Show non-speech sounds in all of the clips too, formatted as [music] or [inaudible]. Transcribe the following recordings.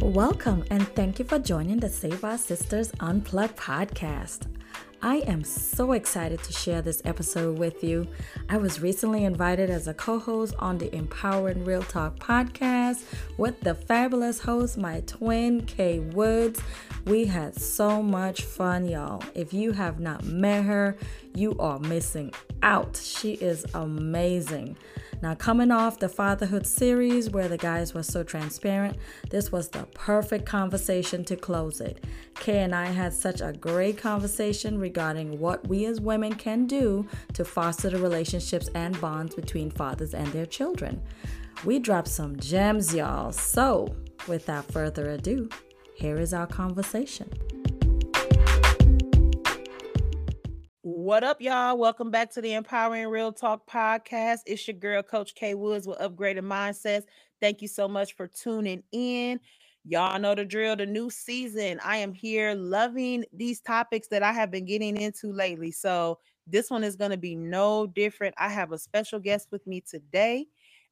Welcome and thank you for joining the Save Our Sisters Unplugged podcast. I am so excited to share this episode with you. I was recently invited as a co host on the Empowering Real Talk podcast with the fabulous host, my twin, Kay Woods. We had so much fun, y'all. If you have not met her, you are missing out. She is amazing. Now, coming off the fatherhood series where the guys were so transparent, this was the perfect conversation to close it. Kay and I had such a great conversation regarding what we as women can do to foster the relationships and bonds between fathers and their children. We dropped some gems, y'all. So, without further ado, here is our conversation. What up, y'all? Welcome back to the Empowering Real Talk podcast. It's your girl, Coach Kay Woods with Upgraded Mindsetz. Thank you so much for tuning in. Y'all know the drill, the new season. I am here loving these topics that I have been getting into lately. So, this one is going to be no different. I have a special guest with me today.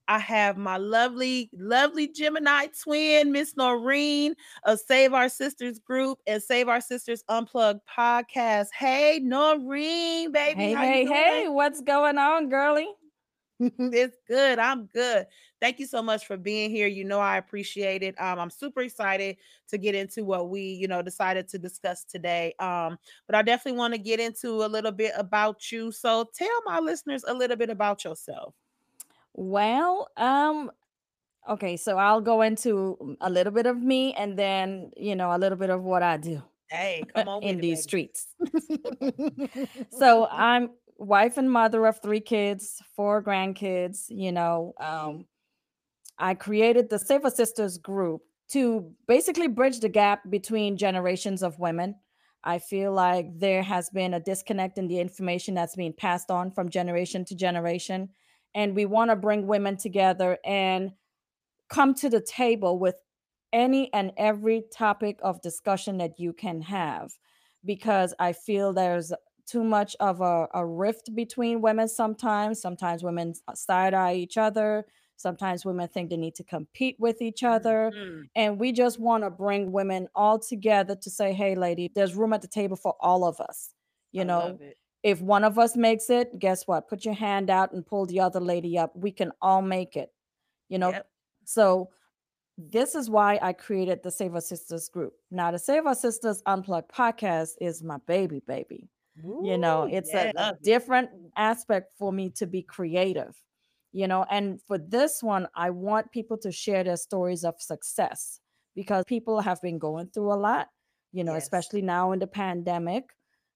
I have my lovely, lovely Gemini twin, Miss Norine of Save Our Sisters group and Save Our Sisters Unplugged podcast. Hey, Norine, baby. Hey, hey, hey, what's going on, girly? [laughs] it's good. I'm good. Thank you so much for being here. You know, I appreciate it. Um, I'm super excited to get into what we, you know, decided to discuss today. Um, but I definitely want to get into a little bit about you. So tell my listeners a little bit about yourself. Well, um, okay, so I'll go into a little bit of me and then, you know, a little bit of what I do Hey, [laughs] come on in these baby. streets. [laughs] So I'm wife and mother of three kids, four grandkids, you know. Um, I created the Save Our Sisters group to basically bridge the gap between generations of women. I feel like there has been a disconnect in the information that's being passed on from generation to generation. And we want to bring women together and come to the table with any and every topic of discussion that you can have because I feel there's too much of a, a rift between women sometimes. Sometimes women side eye each other. Sometimes women think they need to compete with each other. Mhm. And we just want to bring women all together to say, hey, lady, there's room at the table for all of us. You I know. If one of us makes it, guess what? Put your hand out and pull the other lady up. We can all make it. You know, Yep. so this is why I created the Save Our Sisters group. Now, the Save Our Sisters Unplugged podcast is my baby, baby. You know, it's yeah, a, a different aspect for me to be creative, you know. And for this one, I want people to share their stories of success because people have been going through a lot, you know, Yes. especially now in the pandemic.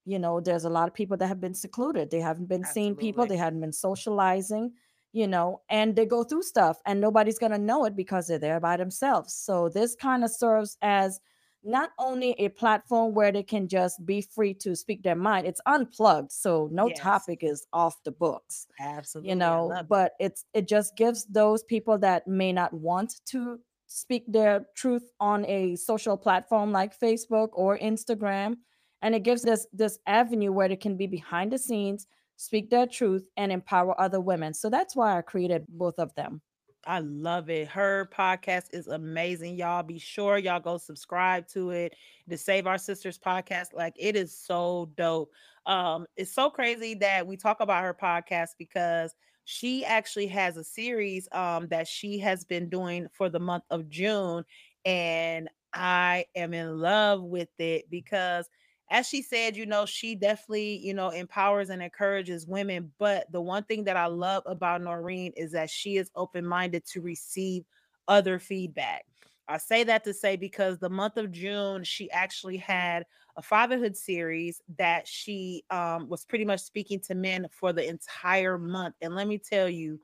You know, there's a lot of people that have been secluded. They haven't been seeing people, they hadn't been socializing, you know, and they go through stuff and nobody's going to know it because they're there by themselves. So this kind of serves as not only a platform where they can just be free to speak their mind, it's unplugged. So no Yes. topic is off the books, Absolutely. you know, but it's it just gives those people that may not want to speak their truth on a social platform like Facebook or Instagram. And it gives this this avenue where they can be behind the scenes, speak their truth, and empower other women. So that's why I created both of them. I love it. Her podcast is amazing. Y'all be sure y'all go subscribe to it. The Save Our Sisters podcast. Like it is so dope. Um, it's so crazy that we talk about her podcast because she actually has a series um that she has been doing for the month of June. And I am in love with it because as she said, you know, she definitely, you know, empowers and encourages women. But the one thing that I love about Norine is that she is open minded to receive other feedback. I say that to say because the month of June, she actually had a fatherhood series that she um, was pretty much speaking to men for the entire month. And let me tell you,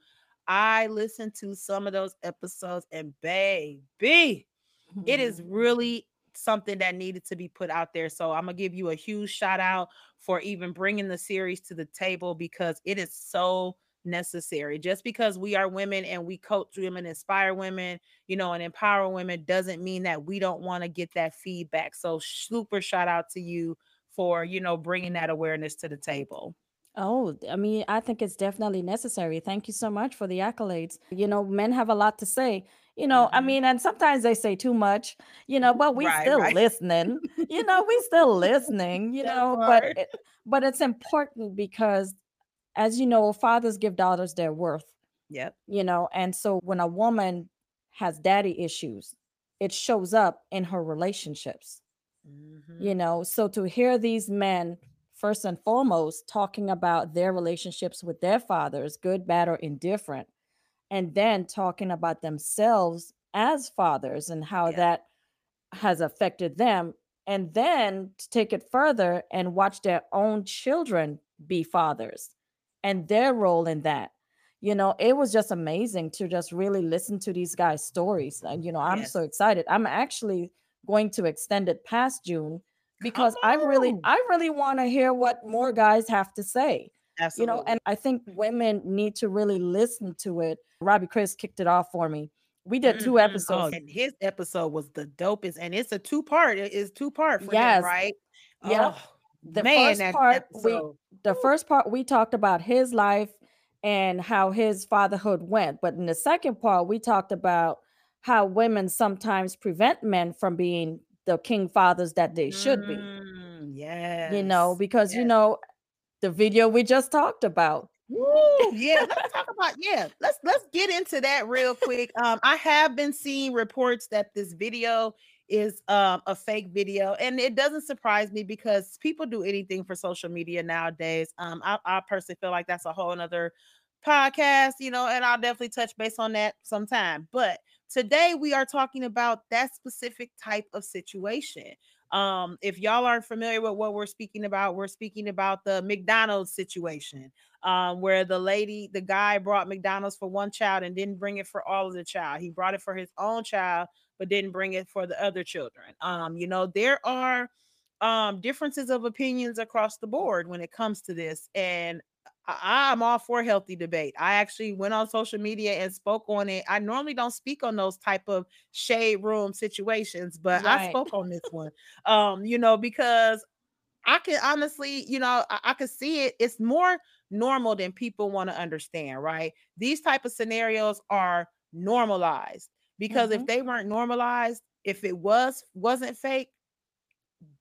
I listened to some of those episodes, and baby, it is [laughs] really something that needed to be put out there. So I'm gonna give you a huge shout out for even bringing the series to the table because it is so necessary. Just because we are women and we coach women, inspire women, you know, and empower women doesn't mean that we don't want to get that feedback. So super shout out to you for, you know, bringing that awareness to the table. Oh, I mean, I think it's definitely necessary. Thank you so much for the accolades. You know, men have a lot to say. You know i Mhm. mean and sometimes they say too much you know but we Right, still right. listening [laughs] you know we still listening you know but it, but it's important because as you know fathers give daughters their worth Yep. you know and so when a woman has daddy issues it shows up in her relationships you Mhm. know so to hear these men first and foremost talking about their relationships with their fathers good bad or indifferent and then talking about themselves as fathers and how Yeah. that has affected them and then to take it further and watch their own children be fathers and their role in that. You know it was just amazing to just really listen to these guys stories and you know i'm so excited. I'm actually going to extend it past june because i really oh. i really want to hear what more guys have to say you know and i think women need to really listen to it robbie chris kicked it off for me we did two Mhm. Oh, episodes and his episode was the dopest, and it's a two part. It is two part for him, yes right? Yeah. Oh the man, first part we the first part we talked about his life and how his fatherhood went but in the second part we talked about how women sometimes prevent men from being the king fathers that they should be Mm, you know yes. because you know the video we just talked about Woo! [laughs] Yeah, let's talk about yeah. Let's let's get into that real quick. Um, I have been seeing reports that this video is um a fake video, and it doesn't surprise me because people do anything for social media nowadays. Um, I, I personally feel like that's a whole nother podcast, you know, and I'll definitely touch base on that sometime. But today we are talking about that specific type of situation. Um, if y'all aren't familiar with what we're speaking about, we're speaking about the McDonald's situation um, where the lady, the guy brought McDonald's for one child and didn't bring it for all of the child. He brought it for his own child, but didn't bring it for the other children. Um, you know, there are um differences of opinions across the board when it comes to this. And I'm all for healthy debate. I actually went on social media and spoke on it. I normally don't speak on those type of shade room situations, but I spoke on this one. Um, you know, because I can honestly, you know, I, I can see it. It's more normal than people want to understand, right? These type of scenarios are normalized because if hmm they weren't normalized, if it was wasn't fake,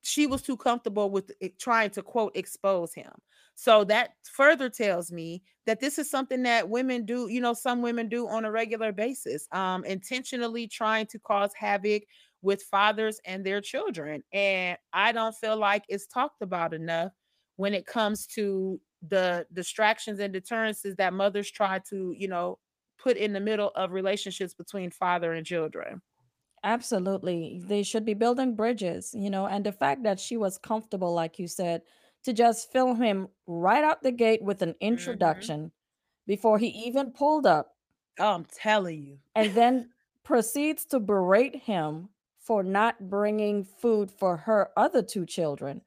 she was too comfortable with trying to quote expose him. So that further tells me that this is something that women do, you know, some women do on a regular basis, um, intentionally trying to cause havoc with fathers and their children. And I don't feel like it's talked about enough when it comes to the distractions and deterrences that mothers try to, you know, put in the middle of relationships between father and children. Absolutely. They should be building bridges, you know, and the fact that she was comfortable, like you said, to just film him right out the gate with an Mhm. introduction before he even pulled up, Oh, I'm telling you. and then proceeds to berate him for not bringing food for her other two children.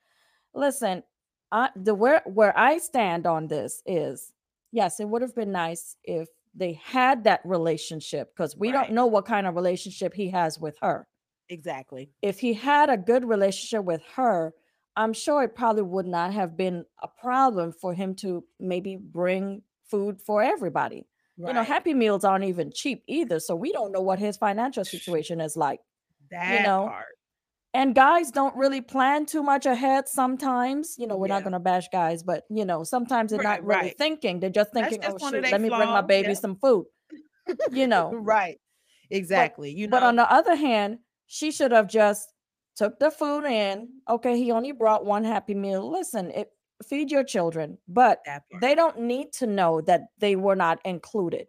Listen, I the where where I stand on this is yes, it would have been nice if they had that relationship because we don't know what kind of relationship he has with her. Exactly. if he had a good relationship with her, I'm sure it probably would not have been a problem for him to maybe bring food for everybody. You know, Happy Meals aren't even cheap either. So we don't know what his financial situation is like, you That know. part. And guys don't really plan too much ahead sometimes. You know, we're not going to bash guys, but, you know, sometimes they're Right, not really right. thinking. They're just thinking, oh, just shoot, they let me bring my baby Yeah. some food, you [laughs] know. Right. But Exactly. You but on the other hand, she should have just took the food in. Okay, he only brought one happy meal. Listen, it feed your children, but they don't need to know that they were not included.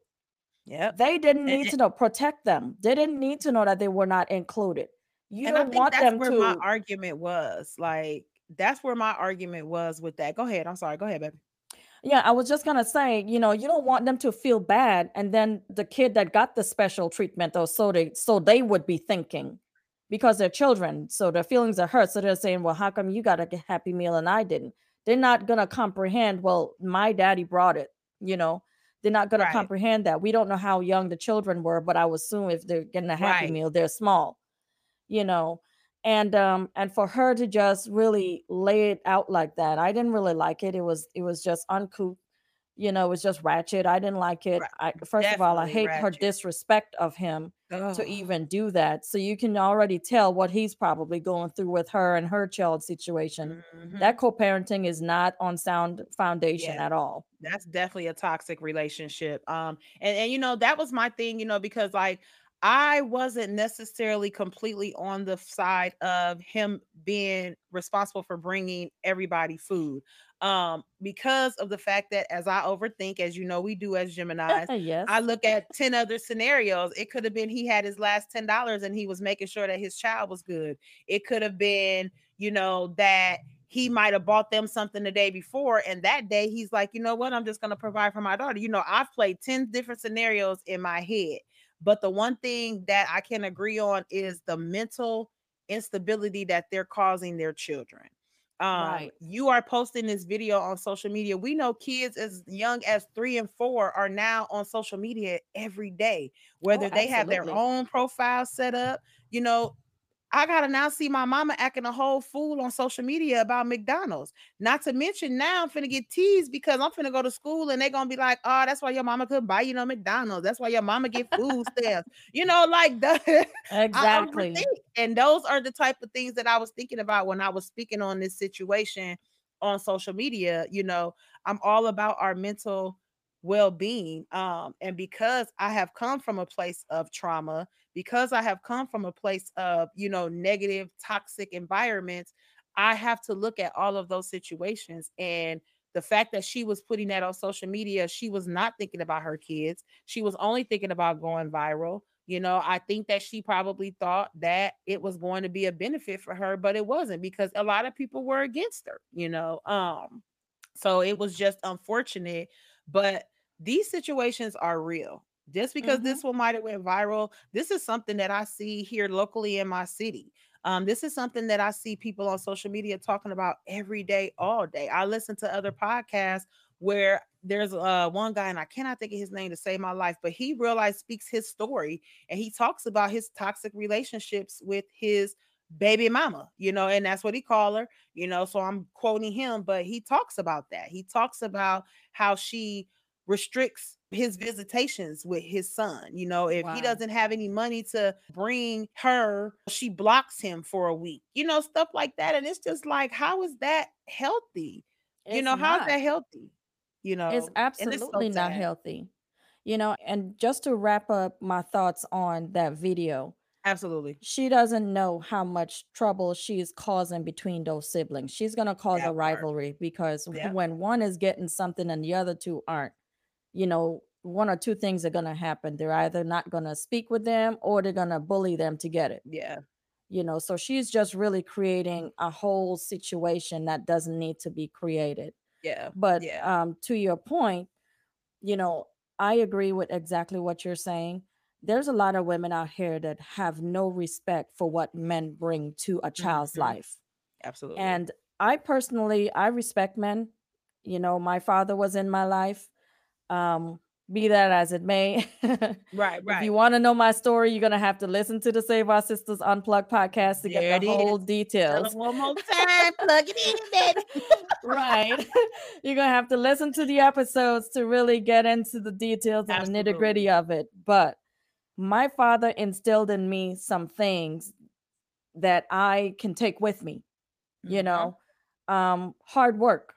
yeah They didn't need to know. Protect them. They didn't need to know that they were not included. You and don't want that's them where my argument was. Like, that's where my argument was with that. Go ahead. I'm sorry. Go ahead, baby. Yeah, I was just gonna say, you know, you don't want them to feel bad, and then the kid that got the special treatment, or so they so they would be thinking, because they're children, so their feelings are hurt. So they're saying, "Well, how come you got a happy meal and I didn't?" They're not gonna comprehend. Well, my daddy brought it. You know, they're not gonna Right. comprehend that. We don't know how young the children were, but I would assume if they're getting a happy Right. meal, they're small you know and um and for her to just really lay it out like that i didn't really like it it was it was just uncouth you know, it was just ratchet. I didn't like it. I, first of all, I Definitely hate her disrespect of him to even do that. So you can already tell what he's probably going through with her and her child situation. Mhm. That co-parenting is not on sound foundation Yeah. at all. that's definitely a toxic relationship um and and you know that was my thing you know because like i wasn't necessarily completely on the side of him being responsible for bringing everybody food um because of the fact that as i overthink as you know we do as gemini's [laughs] yes. I look at 10 other scenarios. It could have been he had his last $10 and he was making sure that his child was good. It could have been, you know, that he might have bought them something the day before. And that day he's like, you know what? I'm just going to provide for my daughter. You know, I've played 10 different scenarios in my head. But the one thing that I can agree on is the mental instability that they're causing their children. Um, Right. you are posting this video on social media. We know kids as young as three and four are now on social media every day, whether they have their Oh, own profile set up. You know, I gotta now see my mama acting a whole fool on social media about McDonald's. Not to mention now I'm finna get teased because I'm finna go to school and they're gonna be like, oh, that's why your mama couldn't buy you no McDonald's. That's why your mama get food stamps. You know, like [laughs] the Exactly. And those are the type of things that I was thinking about when I was speaking on this situation on social media. You know, I'm all about our mental well-being. Um, and because I have come from a place of trauma, because I have come from a place of, you know, negative, toxic environments, I have to look at all of those situations. And the fact that she was putting that on social media, she was not thinking about her kids. She was only thinking about going viral. You know, I think that she probably thought that it was going to be a benefit for her, but it wasn't because a lot of people were against her, you know. Um, so it was just unfortunate, but these situations are real. Just because Mhm. this one might have went viral, this is something that I see here locally in my city. Um, this is something that I see people on social media talking about every day, all day. I listen to other podcasts where there's uh one guy, and I cannot think of his name to save my life, but he realized speaks his story and he talks about his toxic relationships with his baby mama, you know, and that's what he call her, you know. So I'm quoting him, but he talks about that. He talks about how she restricts his visitations with his son. You know, if Wow. he doesn't have any money to bring her, she blocks him for a week, you know, stuff like that. And it's just like, how is that healthy? you It's know, how's that healthy? You know, It's and it's so absolutely not healthy. You know, and just to wrap up my thoughts on that video, Absolutely. she doesn't know how much trouble she's causing between those siblings. She's going to cause That a part. rivalry because Yep. when one is getting something and the other two aren't, you know, one or two things are going to happen. They're either not going to speak with them or they're going to bully them to get it. Yeah. You know, so she's just really creating a whole situation that doesn't need to be created. Yeah. But Yeah. um, to your point, you know, I agree with exactly what you're saying. There's a lot of women out here that have no respect for what men bring to a child's Mhm. life. Absolutely. And I personally, I respect men. You know, my father was in my life. Um, be that as it may. [laughs] right, If you want to know my story, you're gonna have to listen to the Save Our Sisters Unplugged podcast to There get the whole is. Details. one more time. Plug it in, baby. [laughs] right. [laughs] You're gonna have to listen to the episodes to really get into the details and the nitty-gritty of it. But my father instilled in me some things that I can take with me, you Mhm. know. Um, hard work.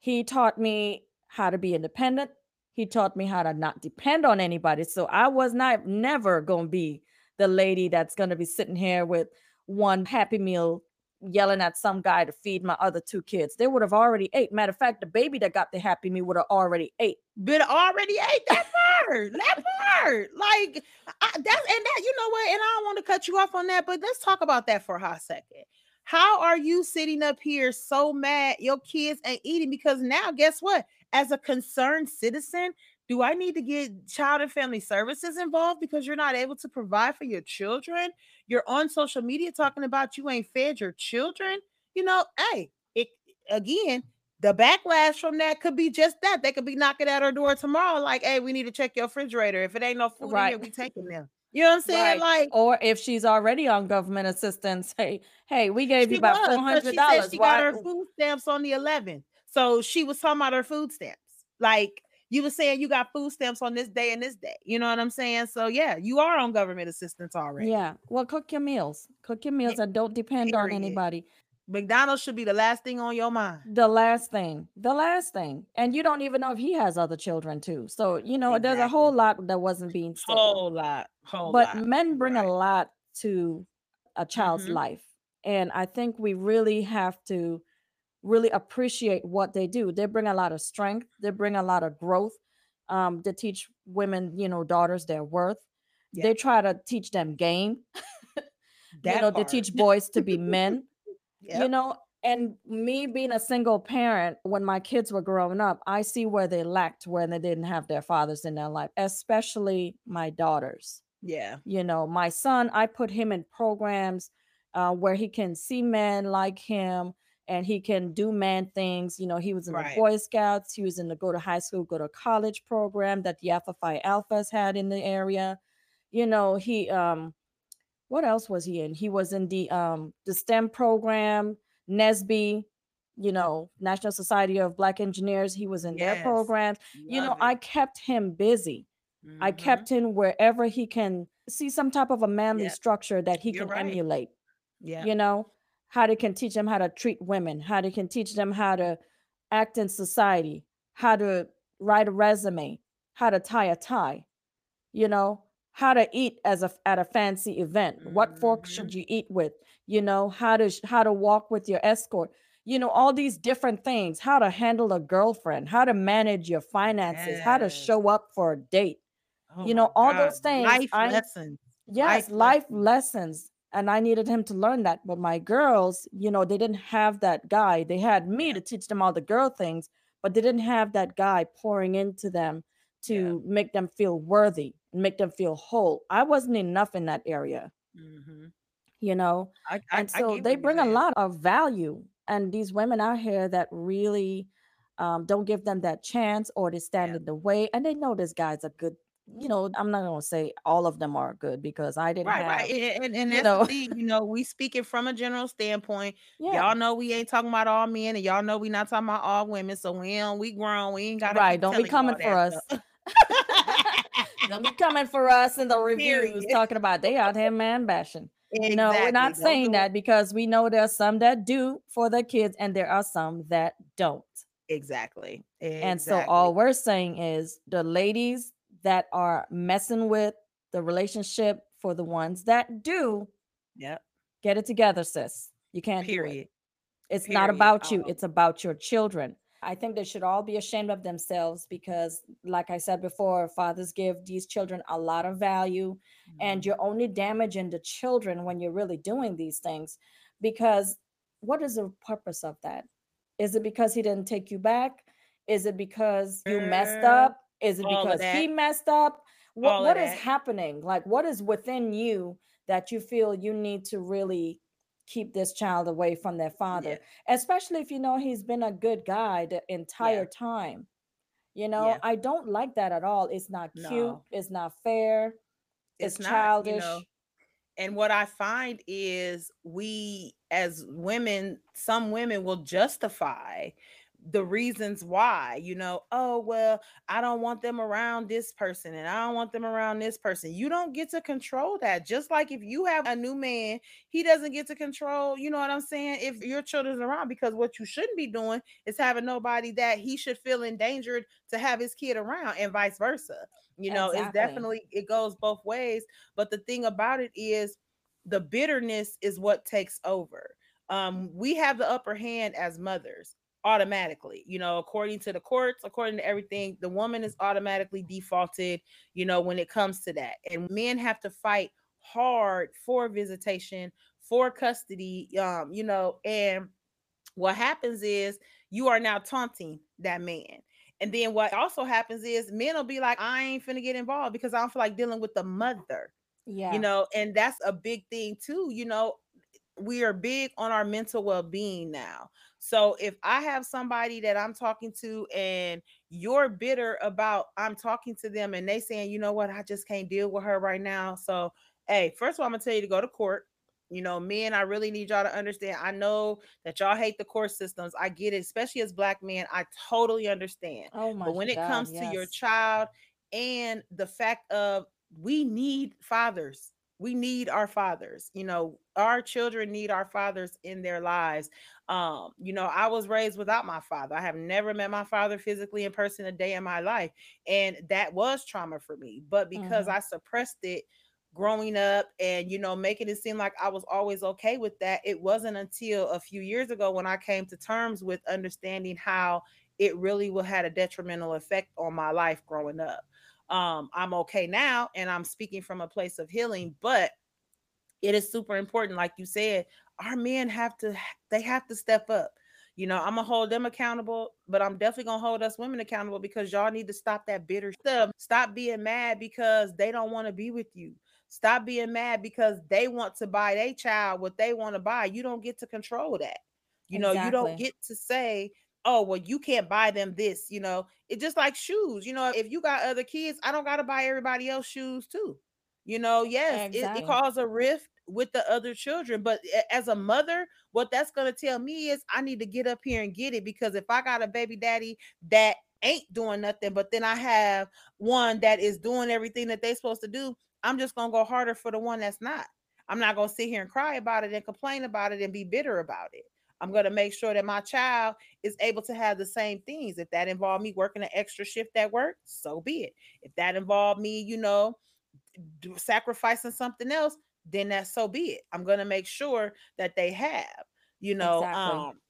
He taught me how to be independent. He taught me how to not depend on anybody. So I was not never gonna be the lady that's gonna be sitting here with one happy meal yelling at some guy to feed my other two kids. They would have already ate. Matter of fact, the baby that got the happy meal would have already ate. But already ate that part. That part. Like I, that's and that you know what? And I don't want to cut you off on that, but let's talk about that for a hot second. How are you sitting up here so mad your kids ain't eating? Because now, guess what? As a concerned citizen, do I need to get child and family services involved because you're not able to provide for your children? You're on social media talking about you ain't fed your children. You know, hey, it again, the backlash from that could be just that. They could be knocking at our door tomorrow, like, hey, we need to check your refrigerator. If it ain't no food in Right. here, we taking them. You know what I'm saying? Right. Like Or if she's already on government assistance, hey, hey, we gave you about four hundred hundred she said dollars. she got her food stamps on the 11th. So she was talking about her food stamps. like you were saying you got food stamps on this day and this day. You know what I'm saying? So yeah, you are on government assistance already. Yeah. Well, cook your meals. Cook your meals and don't depend on anybody. McDonald's should be the last thing on your mind. The last thing. The last thing. And you don't even know if he has other children too. So, you know, there's a whole lot that wasn't being said. Whole lot. Whole but lot. men bring Right. a lot to a child's Mhm. life and i think we really have to really appreciate what they do they bring a lot of strength they bring a lot of growth um, to teach women you know daughters their worth Yeah. they try to teach them game [laughs] you know to part. teach boys to be men [laughs] you know and me being a single parent when my kids were growing up i see where they lacked when they didn't have their fathers in their life especially my daughters Yeah. you know my son i put him in programs uh, where he can see men like him and he can do man things you know he was in Right. the boy scouts he was in the go to high school go to college program that the alpha phi alphas had in the area you know he um what else was he in he was in the um the stem program NSBE you know national society of black engineers he was in their Yes. programs you know Love i kept him busy I Mhm. kept him wherever he can see some type of a manly structure that he You're can right. emulate. Yeah. You know, how they can teach them how to treat women, how they can teach them how to act in society, how to write a resume, how to tie a tie, you know, how to eat as a at a fancy event, what fork Mhm. should you eat with, you know, how to how to walk with your escort. You know, all these different things, how to handle a girlfriend, how to manage your finances, how to show up for a date Oh you know, all God. those things, Life I- lessons. yes life life lessons. lessons and i needed him to learn that but my girls you know they didn't have that guy. They had me to teach them all the girl things but they didn't have that guy pouring into them to make them feel worthy and make them feel whole. I wasn't enough in that area. Mhm. you know? I, I, and so they bring a lot of value and these women out here that really um, don't give them that chance or they stand Yeah. in the way and they know this guy's a good you know i'm not to say all of them are good because i didn't Right, have right. And, and, and you know. the thing, you know, we speaking from a general standpoint. [laughs] yeah Y'all know we ain't talking about all men, and y'all know we not talking about all women. So we don't, we grown. We ain't got right don't be coming for us [laughs] don't be coming for us in the reviews Period. talking about they out here man bashing no we're not Don't saying that because we know there's some that do for their kids and there are some that don't Exactly. And so all we're saying is the ladies that are messing with the relationship for the ones that do Yep. get it together, sis. You can't do it. Period. It's not about you, Um, it's about your children. I think they should all be ashamed of themselves because, like I said before, fathers give these children a lot of value, and Mhm. you're only damaging the children when you're really doing these things. Because what is the purpose of that? Is it because he didn't take you back? Is it because you messed up? Is it all because he messed up? What All what is that. happening? Like what is within you that you feel you need to really keep this child away from their father? Yeah. Especially if you know he's been a good guy the entire time. You know, Yeah. I don't like that at all. It's not cute, No. it's not fair, it's, It's not, you childish. know. And what I find is we as women, some women will justify the reasons why, you know, oh, well, I don't want them around this person and I don't want them around this person. You don't get to control that. Just like if you have a new man, he doesn't get to control, you know what I'm saying? If your children's around, because what you shouldn't be doing is having nobody that he should feel endangered to have his kid around and vice versa. You know, it's definitely, it goes both ways. But the thing about it is the bitterness is what takes over. Um, we have the upper hand as mothers automatically, you know, according to the courts, according to everything, the woman is automatically defaulted, you know, when it comes to that. And men have to fight hard for visitation, for custody, um, you know, and what happens is you are now taunting that man. And then what also happens is men will be like, I ain't finna get involved because I don't feel like dealing with the mother Yeah. you know and that's a big thing too you know we are big on our mental well-being now so if i have somebody that i'm talking to and you're bitter about i'm talking to them and they saying you know what i just can't deal with her right now so hey first of all i'm gonna tell you to go to court You know, men, I really need y'all to understand. I know that y'all hate the court systems. I get it, especially as black men. I totally understand. Oh my But when it God, comes to your child and the fact of we need fathers, we need our fathers. You know, our children need our fathers in their lives. Um, you know, I was raised without my father. I have never met my father physically in person a day in my life, and that was trauma for me. But because Mhm. I suppressed it growing up and you know making it seem like I was always okay with that it wasn't until a few years ago when I came to terms with understanding how it really will had a detrimental effect on my life growing up um I'm okay now and I'm speaking from a place of healing but it is super important like you said our men have to they have to step up. You know i'm gonna hold them accountable but i'm definitely gonna hold us women accountable because y'all need to stop that bitter stuff. Stop being mad because they don't want to be with you. Stop being mad because they want to buy their child what they want to buy. You don't get to control that. You know you don't get to say oh well you can't buy them this you know it's just like shoes you know if you got other kids i don't got to buy everybody else shoes too you know, yes, it, it Exactly. caused a rift with the other children. But as a mother, what that's gonna tell me is I need to get up here and get it because if I got a baby daddy that ain't doing nothing, but then I have one that is doing everything that they supposed to do, I'm just gonna go harder for the one that's not. I'm not gonna sit here and cry about it and complain about it and be bitter about it. I'm gonna make sure that my child is able to have the same things. If that involved me working an extra shift at work, so be it. If that involved me, you know, sacrificing something else, then that's so be it. I'm gonna make sure that they have, you know, Exactly. um,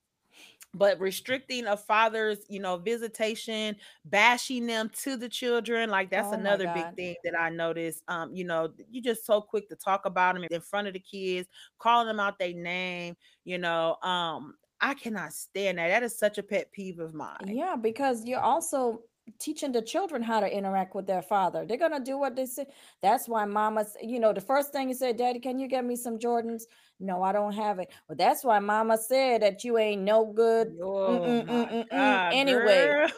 but restricting a father's, you know, visitation, bashing them to the children, like that's Oh another big thing that I noticed. Um, you know, you just so quick to talk about them in front of the kids, calling them out their name, you know. Um, I cannot stand that. That is such a pet peeve of mine. Yeah, because you're also teaching the children how to interact with their father. They're gonna do what they say. That's why mama's, you know, the first thing you said, Daddy, can you get me some Jordans? No, I don't have it. Well, that's why mama said that you ain't no good. Oh mm-mm, mm. God, Anyway, girl.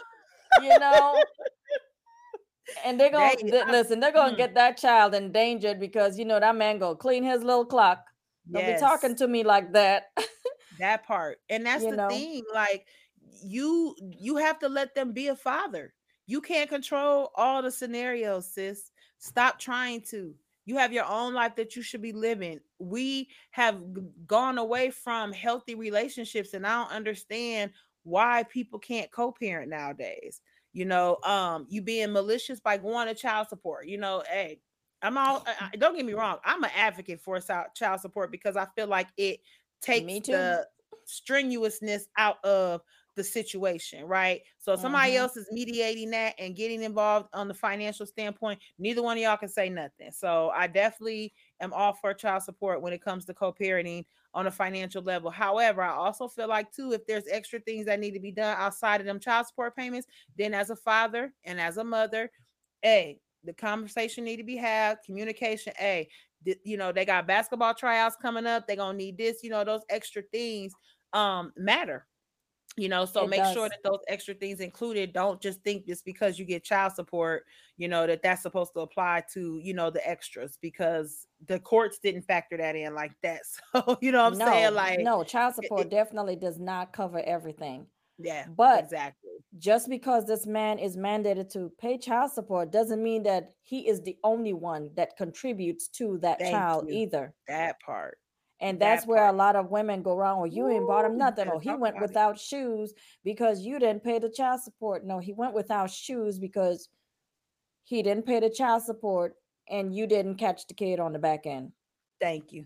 you know, and they're gonna th- listen, they're gonna mm, get that child endangered because you know that man go clean his little clock. Don't be talking to me like that. that part and [laughs] that's you the know, thing like you you have to let them be a father you can't control all the scenarios sis. Stop trying to. You have your own life that you should be living. We have gone away from healthy relationships and i don't understand why people can't co-parent nowadays. You know um you being malicious by going to child support you know hey i'm all I- don't get me wrong i'm an advocate for child support because i feel like it takes the strenuousness out of the situation, right? So somebody hmm else is mediating that and getting involved on the financial standpoint, neither one of y'all can say nothing. So I definitely am all for child support when it comes to co-parenting on a financial level. However, I also feel like too, if there's extra things that need to be done outside of them child support payments, then as a father and as a mother, a the conversation need to be had, communication, a you know, they got basketball tryouts coming up. They're gonna need this, you know, those extra things um matter. You know, so It make sure that those extra things included. Don't just think just because you get child support, you know, that that's supposed to apply to, you know, the extras because the courts didn't factor that in like that. [laughs] So, you know what I'm saying? Like, no, child support it- definitely does not cover everything. yeah, But exactly. just because this man is mandated to pay child support doesn't mean that he is the only one that contributes to that Thank child you. either. That part. And that's That where a lot of women go wrong. Or you ain't bought him nothing, oh, or he went about it. without shoes because you didn't pay the child support. No, he went without shoes because he didn't pay the child support and you didn't catch the kid on the back end. Thank you.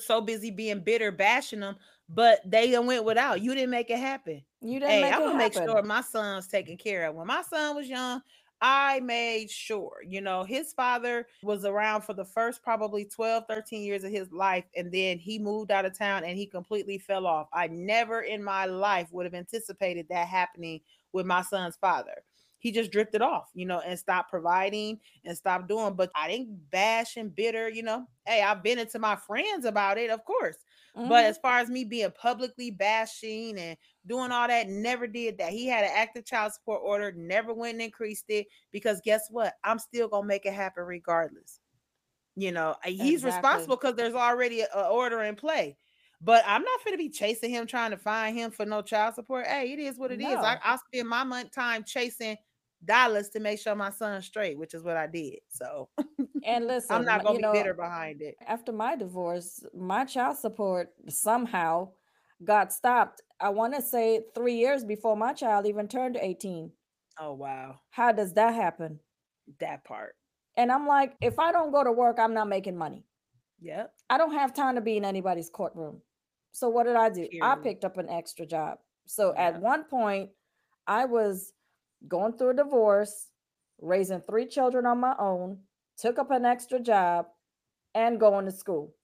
So busy being bitter, bashing them, but they went without. You didn't make it happen. You didn't Hey, make I'm gonna make sure my son's taken care of. When my son was young, I made sure, you know, his father was around for the first probably 12, 13 years of his life. And then he moved out of town and he completely fell off. I never in my life would have anticipated that happening with my son's father. He just drifted off, you know, and stopped providing and stopped doing. But I didn't bash and bitter, you know. Hey, I've been into my friends about it, of course. But Mhm. as far as me being publicly bashing and doing all that, never did that. He had an active child support order, never went and increased it because guess what? I'm still gonna make it happen regardless. You know, he's exactly. responsible because there's already an order in play. But I'm not going to be chasing him, trying to find him for no child support. Hey, it is what it no. is. I, I'll spend my month time chasing dollars to make sure my son's straight, which is what I did. So, and [laughs] listen, I'm not gonna be know, bitter behind it. After my divorce, my child support somehow got stopped. I want to say three years before my child even turned 18. Oh wow! How does that happen? That part. And I'm like, if I don't go to work, I'm not making money. Yep. I don't have time to be in anybody's courtroom. So what did I do? Period. I picked up an extra job. So yeah. at one point, I was going through a divorce, raising three children on my own, took up an extra job, and going to school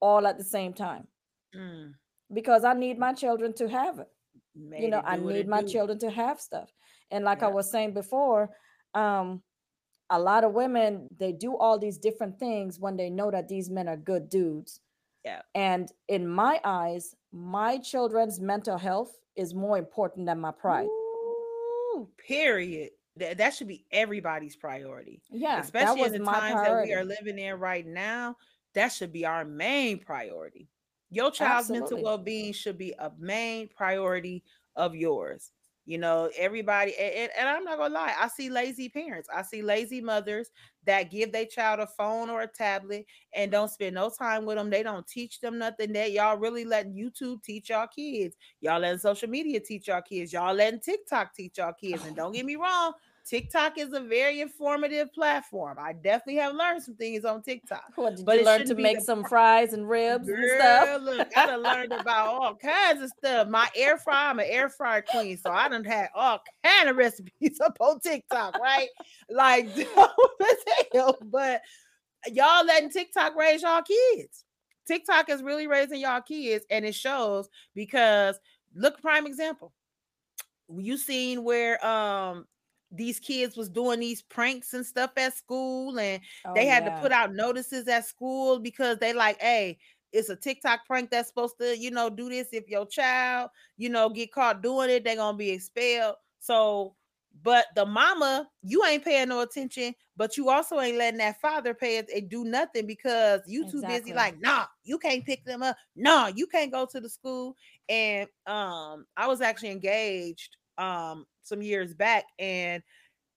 all at the same time. Mm. Because I need my children to have it. Made you know, I need my do. children to have stuff. And like yeah. I was saying before, um, a lot of women they do all these different things when they know that these men are good dudes. Yeah. And in my eyes, my children's mental health is more important than my pride. Ooh period. That, that should be everybody's priority. Yeah. Especially in the times priority. that we are living in right now. That should be our main priority. Your child's Absolutely. mental well-being should be a main priority of yours. You know, everybody, and, and, I'm not gonna lie, I see lazy parents, I see lazy mothers that give their child a phone or a tablet and don't spend no time with them. They don't teach them nothing. That y'all really letting YouTube teach y'all kids. Y'all letting social media teach y'all kids. Y'all letting TikTok teach y'all kids. And [laughs] don't get me wrong, TikTok is a very informative platform. I definitely have learned some things on TikTok. [laughs] What did but you learn to make some [laughs] fries and ribs Girl, and stuff? Look, I done learned about all kinds of stuff. My air fryer, I'm an air fryer queen, so I done had all kind of recipes [laughs] up on TikTok, right? like, but y'all letting TikTok raise y'all kids. TikTok is really raising y'all kids, and it shows because look, prime example. You seen where um these kids was doing these pranks and stuff at school and oh, they had yeah. to put out notices at school because they like hey it's a TikTok prank that's supposed to, you know, do this. If your child, you know, get caught doing it, they're gonna be expelled. So, but the mama, you ain't paying no attention, but you also ain't letting that father pay it and do nothing because you too exactly. busy. Like, nah, you can't pick them up. Nah, you can't go to the school. And um, I was actually engaged um some years back and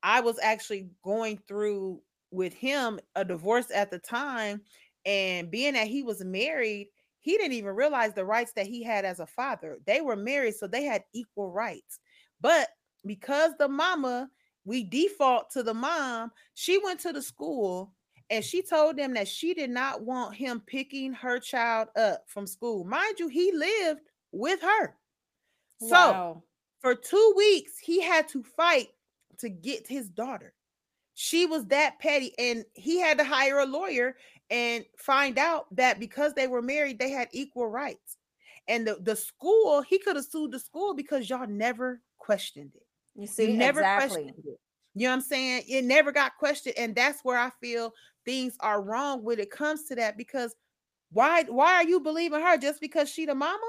I was actually going through with him a divorce at the time and being that he was married he didn't even realize the rights that he had as a father. They were married so they had equal rights. But because the mama we default to the mom she went to the school and she told them that she did not want him picking her child up from school. Mind you he lived with her. Wow. so for two weeks, he had to fight to get his daughter. She was that petty, and he had to hire a lawyer and find out that because they were married, they had equal rights. And the, the school, he could have sued the school because y'all never questioned it. You see, you never exactly. questioned it. You know what I'm saying? It never got questioned. And that's where I feel things are wrong when it comes to that because why why are you believing her just because she the mama?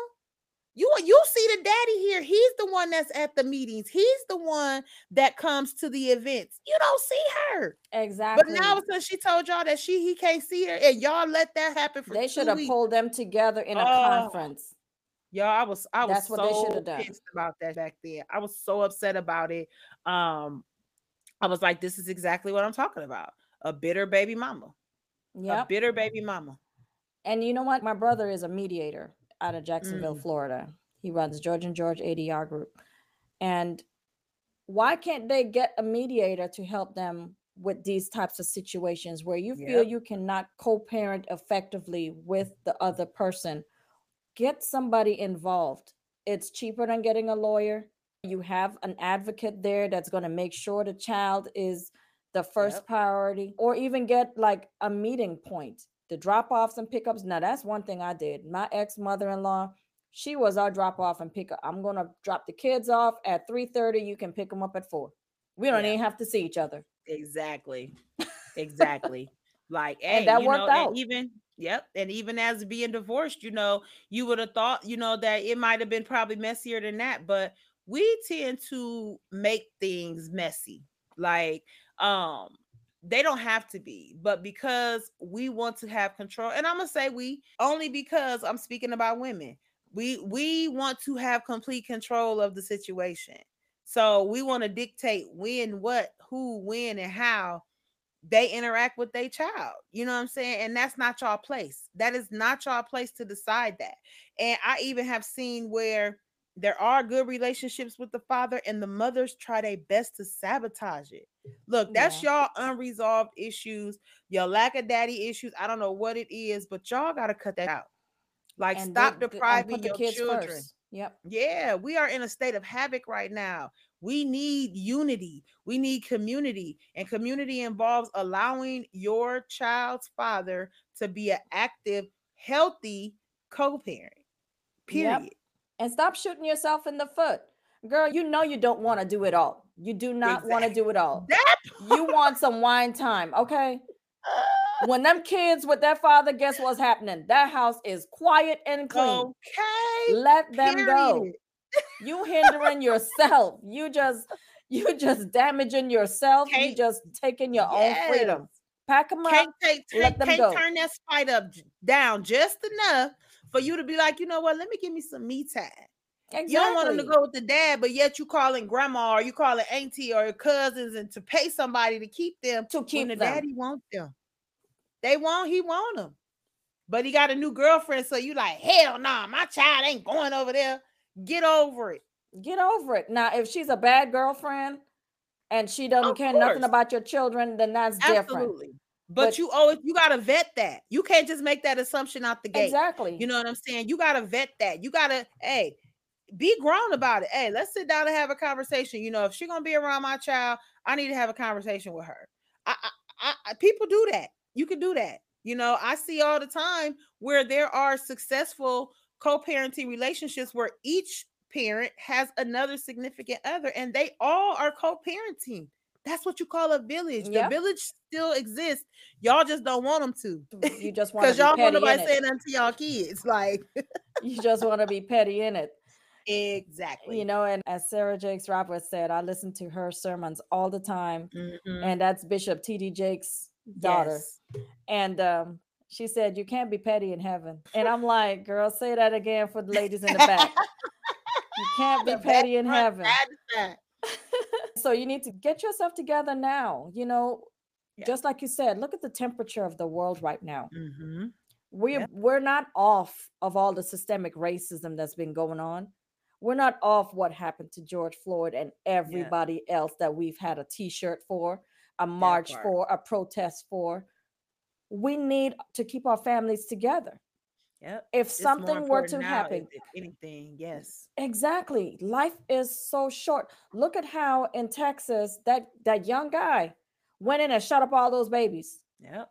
You you see the daddy here. He's the one that's at the meetings. He's the one that comes to the events. You don't see her. Exactly. But now because she told y'all that she he can't see her, and y'all let that happen for they should have pulled them together in a oh, conference. Y'all, I was I was that's what so they should have done about that back then. I was so upset about it. Um, I was like, this is exactly what I'm talking about. A bitter baby mama. Yeah. A bitter baby mama. And you know what? My brother is a mediator out of Jacksonville, mm. Florida. He runs George and George ADR Group. And why can't they get a mediator to help them with these types of situations where you feel yep. you cannot co-parent effectively with the other person? Get somebody involved. It's cheaper than getting a lawyer. You have an advocate there that's going to make sure the child is the first yep. priority or even get like a meeting point the drop offs and pickups. Now that's one thing I did. My ex mother in law, she was our drop off and pick up. I'm gonna drop the kids off at 3:30. You can pick them up at four. We don't yeah. even have to see each other. Exactly. [laughs] Exactly. like hey, and that worked know, out. even yep. And even as being divorced, you know, you would have thought, you know, that it might have been probably messier than that, but we tend to make things messy. Like um they don't have to be, but because we want to have control, and I'm gonna say we only because I'm speaking about women. We we want to have complete control of the situation. So we want to dictate when, what, who, when, and how they interact with their child. You know what I'm saying? And that's not y'all place. That is not y'all place to decide that. And I even have seen where there are good relationships with the father and the mothers try their best to sabotage it. Look, that's yeah. y'all unresolved issues, your lack of daddy issues. I don't know what it is, but y'all got to cut that out. Like and stop depriving your children. First. Yep. Yeah, we are in a state of havoc right now. We need unity. We need community. And community involves allowing your child's father to be an active, healthy co-parent. Period. Yep and stop shooting yourself in the foot. Girl, you know you don't want to do it all. You do not exactly. want to do it all. you want some wine time, okay? [laughs] when them kids with their father, guess what's happening? That house is quiet and clean. Okay. Let them Period. go. You hindering yourself. You just you just damaging yourself. Can't, you just taking your yes. own freedom. Pack them can't up. Take, take, let them can't go. turn that spite up down just enough for you to be like, you know what? Let me give me some me time. Exactly. You don't want them to go with the dad, but yet you calling grandma or you calling auntie or your cousins and to pay somebody to keep them to keep the daddy want them. They want he want them, but he got a new girlfriend. So you like hell no, nah, my child ain't going over there. Get over it. Get over it. Now, if she's a bad girlfriend and she doesn't of care course. nothing about your children, then that's Absolutely. different. But, but you always you gotta vet that. You can't just make that assumption out the gate. Exactly. You know what I'm saying? You gotta vet that. You gotta, hey, be grown about it. Hey, let's sit down and have a conversation. You know, if she's gonna be around my child, I need to have a conversation with her. I, I, I people do that. You can do that. You know, I see all the time where there are successful co-parenting relationships where each parent has another significant other and they all are co-parenting. That's what you call a village. Yep. The village still exists. Y'all just don't want them to. You just [laughs] want because y'all want to nobody saying unto y'all kids. Like you just want to be petty in it. Exactly. You know, and as Sarah Jakes Roberts said, I listen to her sermons all the time. Mm-hmm. And that's Bishop T.D. Jakes' daughter. Yes. And um, she said, You can't be petty in heaven. And I'm like, Girl, say that again for the ladies in the back. you can't [laughs] be petty in heaven. [laughs] so you need to get yourself together now. You know, yeah. just like you said, look at the temperature of the world right now. Mm-hmm. We're yeah. we're not off of all the systemic racism that's been going on. We're not off what happened to George Floyd and everybody yeah. else that we've had a T-shirt for, a march for, a protest for. We need to keep our families together. Yep. If it's something were to happen, if anything, yes. Exactly. Life is so short. Look at how in Texas that that young guy went in and shut up all those babies. Yep.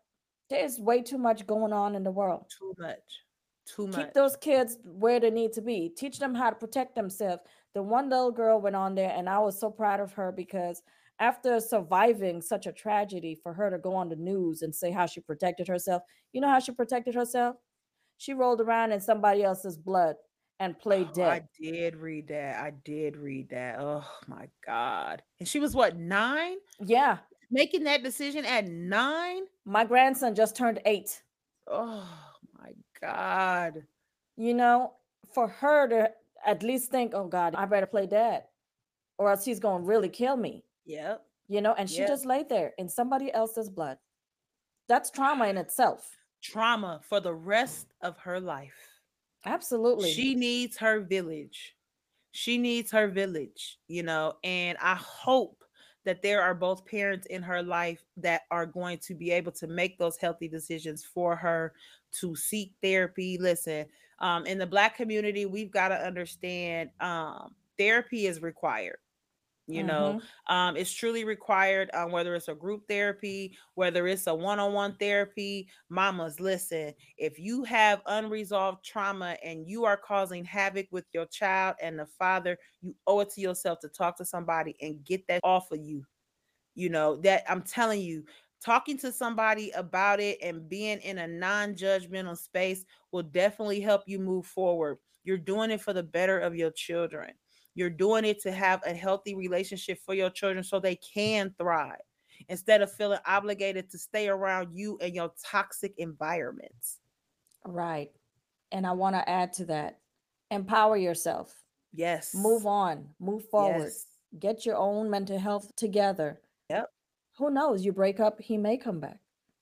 There's way too much going on in the world. Too much. Too much. Keep those kids where they need to be. Teach them how to protect themselves. The one little girl went on there, and I was so proud of her because after surviving such a tragedy, for her to go on the news and say how she protected herself, you know how she protected herself? She rolled around in somebody else's blood and played oh, dead. I did read that. I did read that. Oh my God. And she was what, nine? Yeah. Making that decision at nine? My grandson just turned eight. Oh God. You know, for her to at least think, oh God, I better play dead or else he's going to really kill me. Yep. You know, and she yep. just laid there in somebody else's blood. That's trauma in itself trauma for the rest of her life. Absolutely. She needs her village. She needs her village, you know, and I hope that there are both parents in her life that are going to be able to make those healthy decisions for her to seek therapy. Listen, um, in the black community, we've got to understand um, therapy is required you know mm-hmm. um, it's truly required um, whether it's a group therapy whether it's a one-on-one therapy mamas listen if you have unresolved trauma and you are causing havoc with your child and the father you owe it to yourself to talk to somebody and get that off of you you know that i'm telling you talking to somebody about it and being in a non-judgmental space will definitely help you move forward you're doing it for the better of your children you're doing it to have a healthy relationship for your children so they can thrive. instead of feeling obligated to stay around you and your toxic environments. Right. And I want to add to that empower yourself. Yes. Move on, move forward, Yes. get your own mental health together. Yep. Who knows? You break up, he may come back,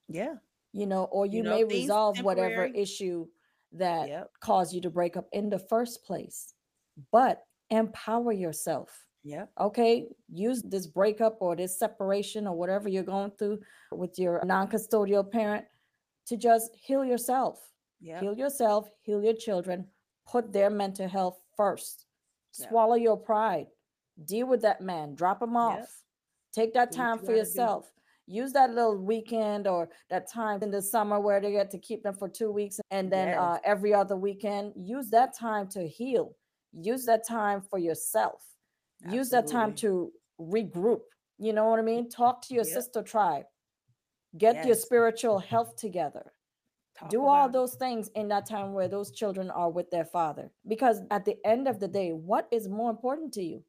Yeah. you know, or you, You know, may resolve whatever issue that Yep. caused you to break up in the first place. But empower yourself. Yeah. Okay, use this breakup or this separation or whatever you're going through with your non custodial parent to just heal yourself. Yep. Heal yourself, heal your children, put their mental health first. Yep. Swallow your pride. Deal with that man, drop him off. Take that time for yourself. Use that little weekend or that time in the summer where they get to keep them for two weeks and then Yes. uh, every other weekend. Use that time to heal. Use that time for yourself. Use that time to regroup. You know what I mean? Talk to your Yep. sister tribe. Get your spiritual health together Talk do all those things in that time where those children are with their father because at the end of the day what is more important to you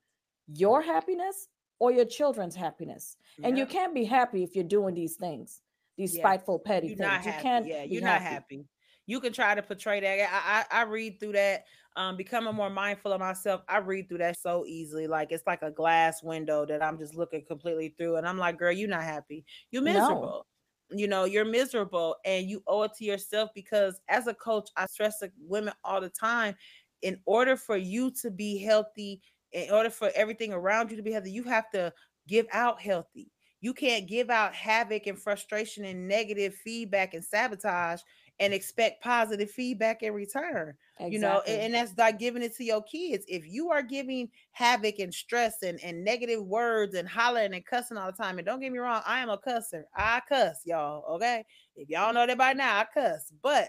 your happiness or your children's happiness and you can't be happy if you're doing these things these Yeah. petty petty you're things not you happy. can't yeah, be you're not happy. You can try to portray that. I, I I read through that. Um, becoming more mindful of myself. I read through that so easily. Like it's like a glass window that I'm just looking completely through, and I'm like, girl, you're not happy. You're No. miserable. You know, you're miserable, and you owe it to yourself because as a coach, I stress to women all the time. In order for you to be healthy, in order for everything around you to be healthy, you have to give out healthy. You can't give out havoc and frustration and negative feedback and sabotage and expect positive feedback in return. You know, and, and that's like giving it to your kids. If you are giving havoc and stress and, and negative words and hollering and cussing all the time, and don't get me wrong, I am a cusser. I cuss, y'all. Okay. If y'all know that by now, I cuss. But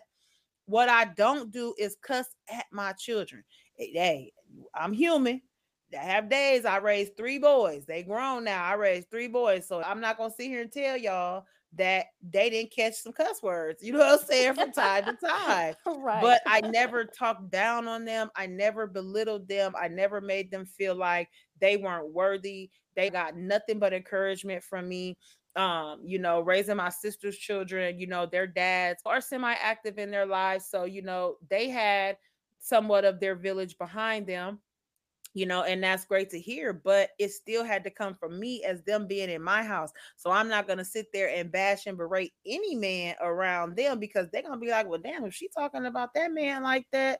what I don't do is cuss at my children. Hey, I'm human. I have days I raised three boys. They grown now. I raised three boys. So I'm not gonna sit here and tell y'all that they didn't catch some cuss words. You know what I'm saying? From time to time. [laughs] right But I never talked down on them. I never belittled them. I never made them feel like they weren't worthy. They got nothing but encouragement from me. Um, you know, raising my sister's children, you know, their dads are semi-active in their lives. So, you know, they had somewhat of their village behind them you know, and that's great to hear, but it still had to come from me as them being in my house. So I'm not gonna sit there and bash and berate any man around them because they're gonna be like, well, damn, if she talking about that man like that,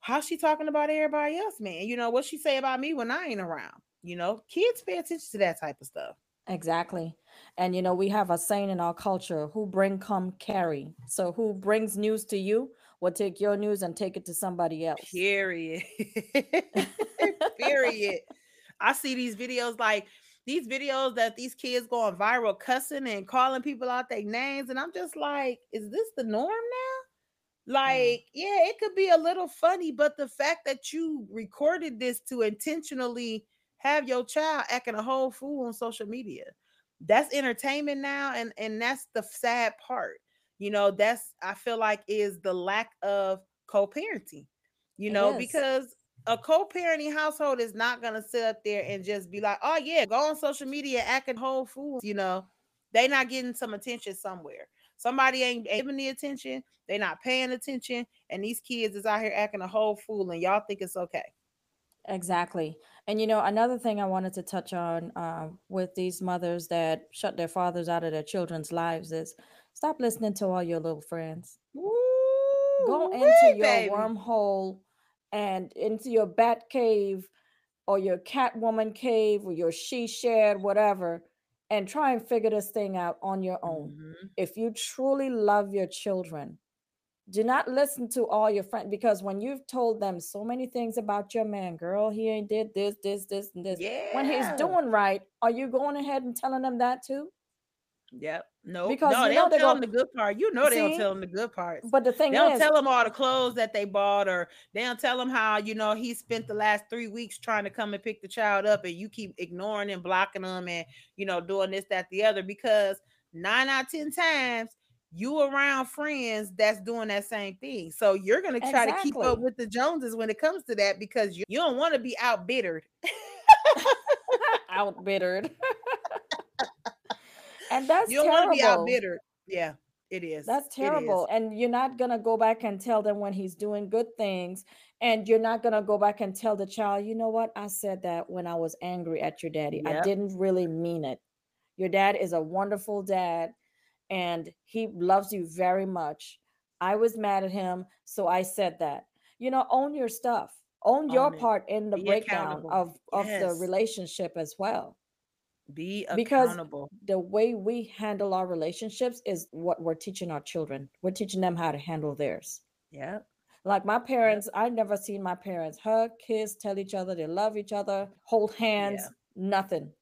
how's she talking about everybody else, man? You know, what she say about me when I ain't around? You know, kids pay attention to that type of stuff. Exactly. And you know, we have a saying in our culture, who bring come carry. So who brings news to you will take your news and take it to somebody else. Period. [laughs] Period. [laughs] I see these videos like these videos that these kids going viral cussing and calling people out their names. And I'm just like, is this the norm now? Mm. Like, yeah, it could be a little funny, but the fact that you recorded this to intentionally have your child acting a whole fool on social media, that's entertainment now. And and that's the sad part. You know, that's I feel like is the lack of co-parenting, you It know, is. because a co-parenting household is not gonna sit up there and just be like, oh yeah, go on social media acting whole fools, you know. They not getting some attention somewhere. Somebody ain't giving the attention, they not paying attention, and these kids is out here acting a whole fool, and y'all think it's okay. Exactly. And you know, another thing I wanted to touch on uh, with these mothers that shut their fathers out of their children's lives is stop listening to all your little friends. Go into your baby. wormhole and into your bat cave or your catwoman cave or your she shed, whatever, and try and figure this thing out on your own. Mhm. If you truly love your children, do not listen to all your friends because when you've told them so many things about your man, girl, he ain't did this, this, this, and this. Yeah. When he's doing right, are you going ahead and telling them that too? Yep. No, Because no, you they know don't they're tell them the good part. You know they don't tell them the good parts. But the thing They don't is, tell them all the clothes that they bought, or they don't tell them how you know he spent the last three weeks trying to come and pick the child up, and you keep ignoring and blocking them, and you know doing this, that, the other. Because nine out of ten times you around friends that's doing that same thing, so you're gonna try to keep up with the Joneses when it comes to that because you, you don't want to be outbittered. [laughs] outbittered. [laughs] And that's you don't want to be terrible. outbittered. Yeah, it is. That's It is. terrible. And you're not going to go back and tell them when he's doing good things. And you're not going to go back and tell the child, you know what? I said that when I was angry at your daddy. I didn't really mean it. Your dad is a wonderful dad and he loves you very much. I was mad at him. So I said that. You know, own your stuff, own your Own part in the Be breakdown of, of the relationship as well. Be Because the way we handle our relationships is what we're teaching our children. We're teaching them how to handle theirs. Yeah. Like my parents, I never seen my parents hug, kiss, tell each other they love each other, hold hands, Yeah. nothing.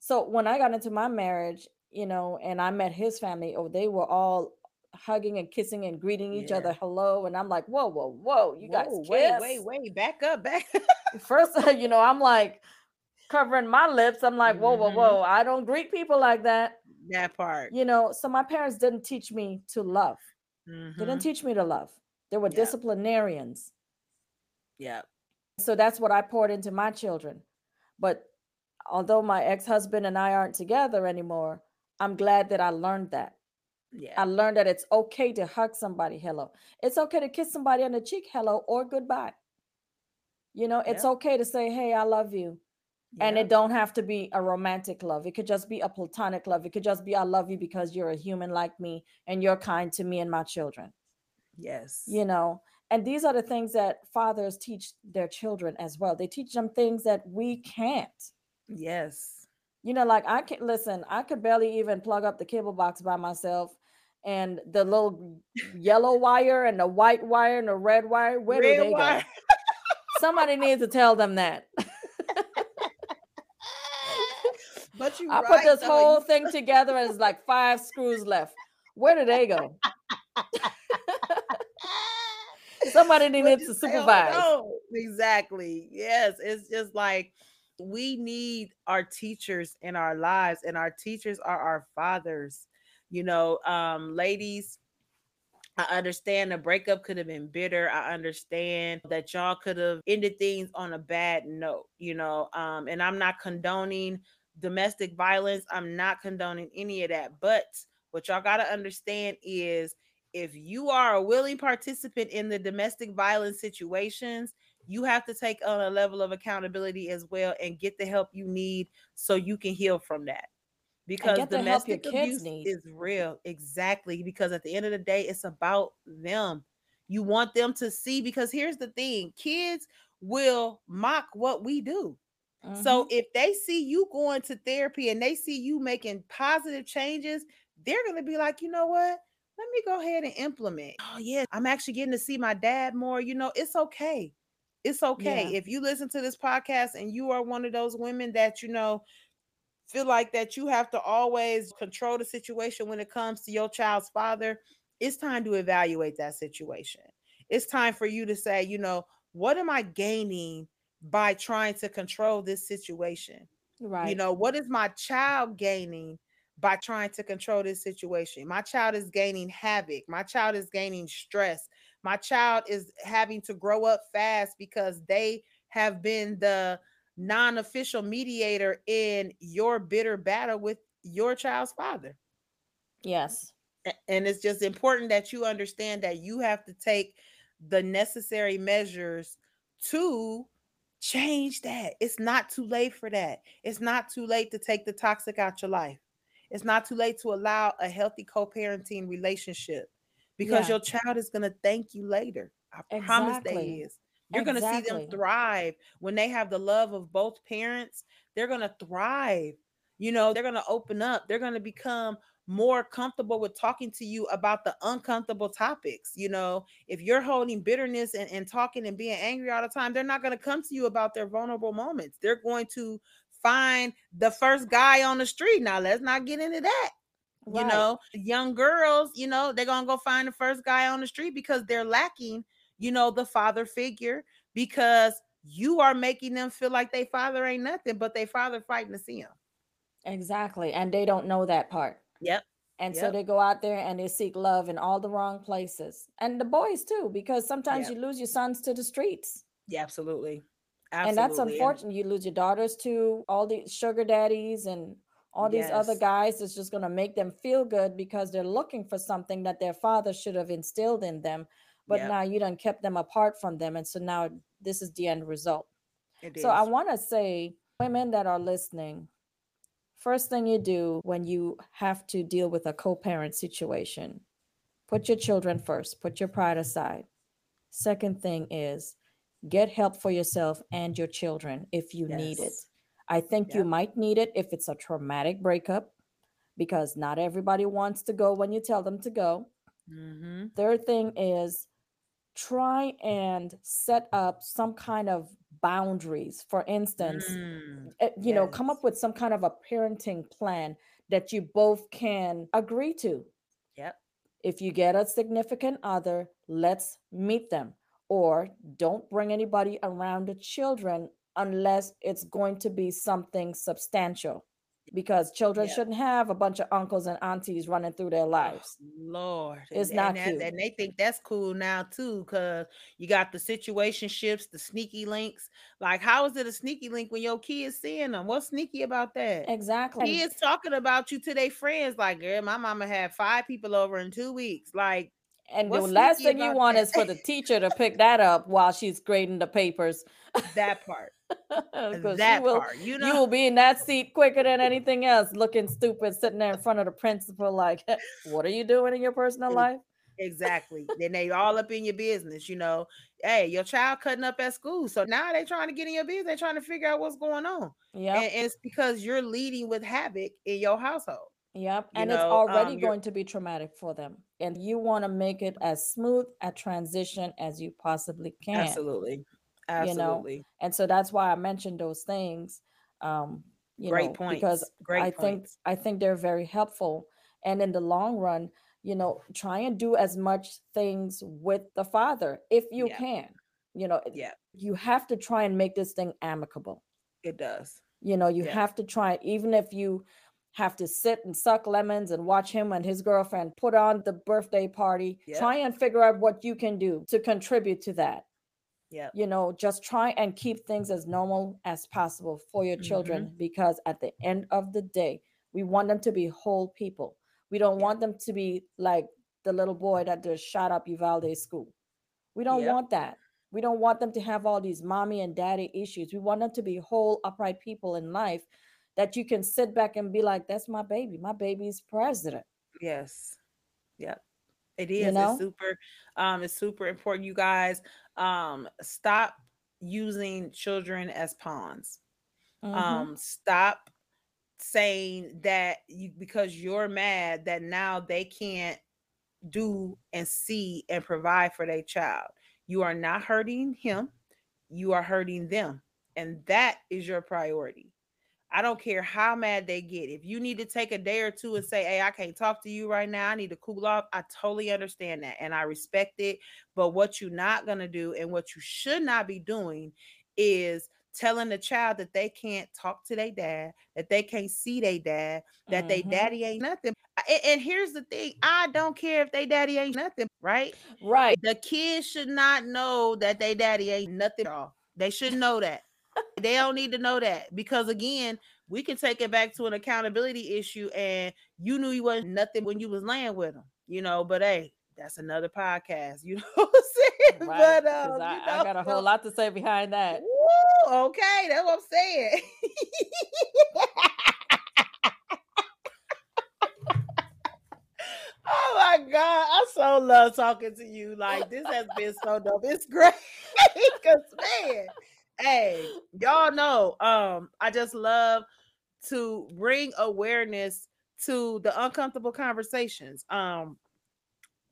So when I got into my marriage, you know, and I met his family, oh, they were all hugging and kissing and greeting each Yeah. other hello. And I'm like, whoa, whoa, whoa, you guys kiss? wait, wait, wait. Back up, back. First, [laughs] you know, I'm like covering my lips. I'm like, whoa, whoa, Mhm. whoa. I don't greet people like that. that part. You know, so my parents didn't teach me to love. They Mhm. didn't teach me to love. They were Yeah. disciplinarians. Yeah. So that's what I poured into my children. But although my ex-husband and I aren't together anymore, I'm glad that I learned that. Yeah. I learned that it's okay to hug somebody hello. It's okay to kiss somebody on the cheek hello or goodbye. You know, it's Yep. okay to say, "Hey, I love you." And it don't have to be a romantic love. It could just be a platonic love. It could just be I love you because you're a human like me and you're kind to me and my children. Yes. you know and these are the things that fathers teach their children as well they teach them things that we can't Yes. you know like i can listen i could barely even plug up the cable box by myself and the little yellow wire and the white wire and the red wire where do they wire. go somebody needs to tell them that [laughs] But you i put this though. whole thing together and it's like five screws left where do they go [laughs] somebody [laughs] you to "Oh, supervise no." Exactly. Yes. It's just like we need our teachers in our lives, and our teachers are our fathers. You know, um, ladies, I understand the breakup could have been bitter. I understand that y'all could have ended things on a bad note, you know. Um, and I'm not condoning domestic violence. I'm not condoning any of that. But what y'all got to understand is if you are a willing participant in the domestic violence situations, you have to take on a level of accountability as well and get the help you need so you can heal from that. Because the domestic abuse need. is real. Exactly. Because at the end of the day, it's about them. You want them to see, because here's the thing kids will mock what we do. So Mhm. if they see you going to therapy and they see you making positive changes, they're going to be like, you know what? Let me go ahead and implement. Oh, yeah, I'm actually getting to see my dad more. You know, it's okay. It's okay. Yeah. If you listen to this podcast and you are one of those women that, you know, feel like that you have to always control the situation when it comes to your child's father, it's time to evaluate that situation. It's time for you to say, you know, what am I gaining by trying to control this situation? right You know, what is my child gaining by trying to control this situation? My child is gaining havoc. My child is gaining stress. My child is having to grow up fast because they have been the non official mediator in your bitter battle with your child's father. yes And it's just important that you understand that you have to take the necessary measures to change that. It's not too late for that. It's not too late to take the toxic out your life. It's not too late to allow a healthy co-parenting relationship because Yeah. your child is going to thank you later. I promise they is. You're going to see them thrive when they have the love of both parents. They're going to thrive. You know, they're going to open up. They're going to become more comfortable with talking to you about the uncomfortable topics. You know, if you're holding bitterness and, and talking and being angry all the time, they're not going to come to you about their vulnerable moments. They're going to find the first guy on the street. Now, let's not get into that. You know, young girls, you know, they're going to go find the first guy on the street because they're lacking, you know, the father figure because you are making them feel like they father ain't nothing, but they father fighting to see him. Exactly. And they don't know that part. Yep. And so they go out there and they seek love in all the wrong places. And the boys too, because sometimes Yep. you lose your sons to the streets. Yeah, absolutely. And that's Absolutely. unfortunate. You lose your daughters to all the sugar daddies and all these other guys is just going to make them feel good because they're looking for something that their father should have instilled in them but Yep. now you done kept them apart from them and so now this is the end result It so i want to say women that are listening first thing you do when you have to deal with a co-parent situation put your children first put your pride aside. Second thing is get help for yourself and your children if you need it. I think you might need it if it's a traumatic breakup because not everybody wants to go when you tell them to go. Mm-hmm. third thing is try and set up some kind of boundaries. For instance Mm, uh, you know come up with some kind of a parenting plan that you both can agree to. Yep. if you get a significant other let's meet them. Or don't bring anybody around the children unless it's going to be something substantial because children Yep. shouldn't have a bunch of uncles and aunties running through their Oh, lives Lord. it's And, not and, cute and they think that's cool now too, because you got the situation ships, the sneaky links. Like, how is it a sneaky link when your kids seeing them? What's sneaky about that? exactly and Kids talking about you to their friends, like, girl, my mama had five people over in two weeks. Like, and the last thing you want that? is for the teacher to pick that up while she's grading the papers that part. That will part. You you will be in that seat quicker than anything else looking stupid sitting there in front of the principal like [laughs] what are you doing in your personal life Exactly. Then they all up in your business, you know. Hey, your child cutting up at school. So now they're trying to get in your business. They're trying to figure out what's going on. Yeah, And, and it's because you're leading with havoc in your household. Yep. You And it's already um, going to be traumatic for them. And you want to make it as smooth a transition as you possibly can. absolutely, You know, And so that's why I mentioned those things. Um, you great know, because. Great I think. I think they're very helpful. And in the long run, you know, try and do as much things with the father if you Yeah, can. You know, yeah, you have to try and make this thing amicable. it does. You know, you Yeah, have to try, even if you have to sit and suck lemons and watch him and his girlfriend put on the birthday party, yep, try and figure out what you can do to contribute to that. Yep. You know, just try and keep things as normal as possible for your Mm-hmm. children because at the end of the day, we want them to be whole people. We don't want them to be like the little boy that just shot up Uvalde school. We don't want that. We don't want them to have all these mommy and daddy issues. We want them to be whole, upright people in life that you can sit back and be like, that's my baby. My baby's president. yes, yep. It You is. It's super. Um, it's super important. You guys, um, stop using children as pawns. Mm-hmm. um stop saying that you because you're mad that now they can't do and see and provide for their child you are not hurting him you are hurting them and that is your priority i don't care how mad they get if you need to take a day or two and say hey i can't talk to you right now i need to cool off i totally understand that and i respect it but what you're not going to do and what you should not be doing is telling the child that they can't talk to their dad, that they can't see their dad, that they Mm-hmm. daddy ain't nothing. A- And, here's the thing I don't care if they daddy ain't nothing, right? Right. The kids should not know that they daddy ain't nothing. at all. They should know that. They don't need to know that because again, we can take it back to an accountability issue and you knew you wasn't nothing when you was laying with them, you know, but hey, that's another podcast, [laughs] you know what I'm saying? Right. But um, I, you I got a whole lot to say behind that. Woo, okay, that's what I'm saying. [laughs] oh my god, I so love talking to you. Like this has been so dope. It's great [laughs] because man, hey, y'all know. Um, I just love to bring awareness to the uncomfortable conversations. Um,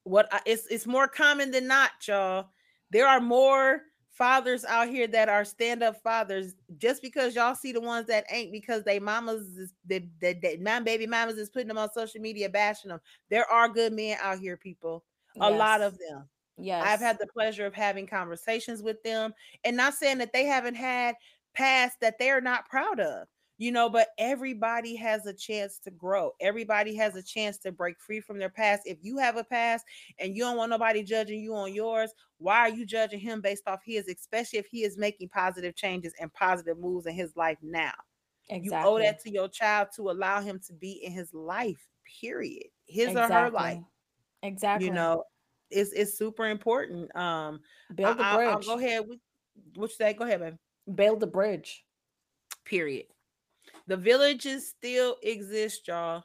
what I, it's it's more common than not, y'all. There are more fathers out here that are stand-up fathers just because y'all see the ones that ain't because they mamas is that that baby mamas is putting them on social media bashing them. There are good men out here, people. A lot of them. Yes. I've had the pleasure of having conversations with them and not saying that they haven't had past that they're not proud of, you know, but everybody has a chance to grow. Everybody has a chance to break free from their past. If you have a past and you don't want nobody judging you on yours, why are you judging him based off his, especially if he is making positive changes and positive moves in his life now? Exactly. You owe that to your child to allow him to be in his life, period. His exactly. or her life. Exactly. You know, it's it's super important. Um build the bridge. I, will go ahead with what you say. Go ahead, baby. Build the bridge. Period. The villages still exist, y'all.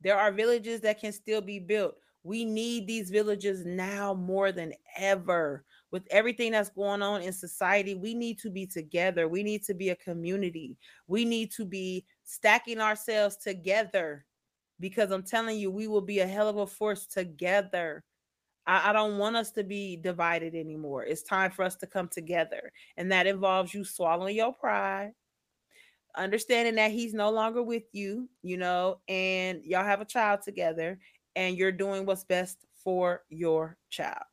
There are villages that can still be built. We need these villages now more than ever. With everything that's going on in society, we need to be together. We need to be a community. We need to be stacking ourselves together because I'm telling you, we will be a hell of a force together. I, I, don't want us to be divided anymore. It's time for us to come together. And that involves you swallowing your pride, understanding that he's no longer with you, you know, and y'all have a child together and you're doing what's best for your child.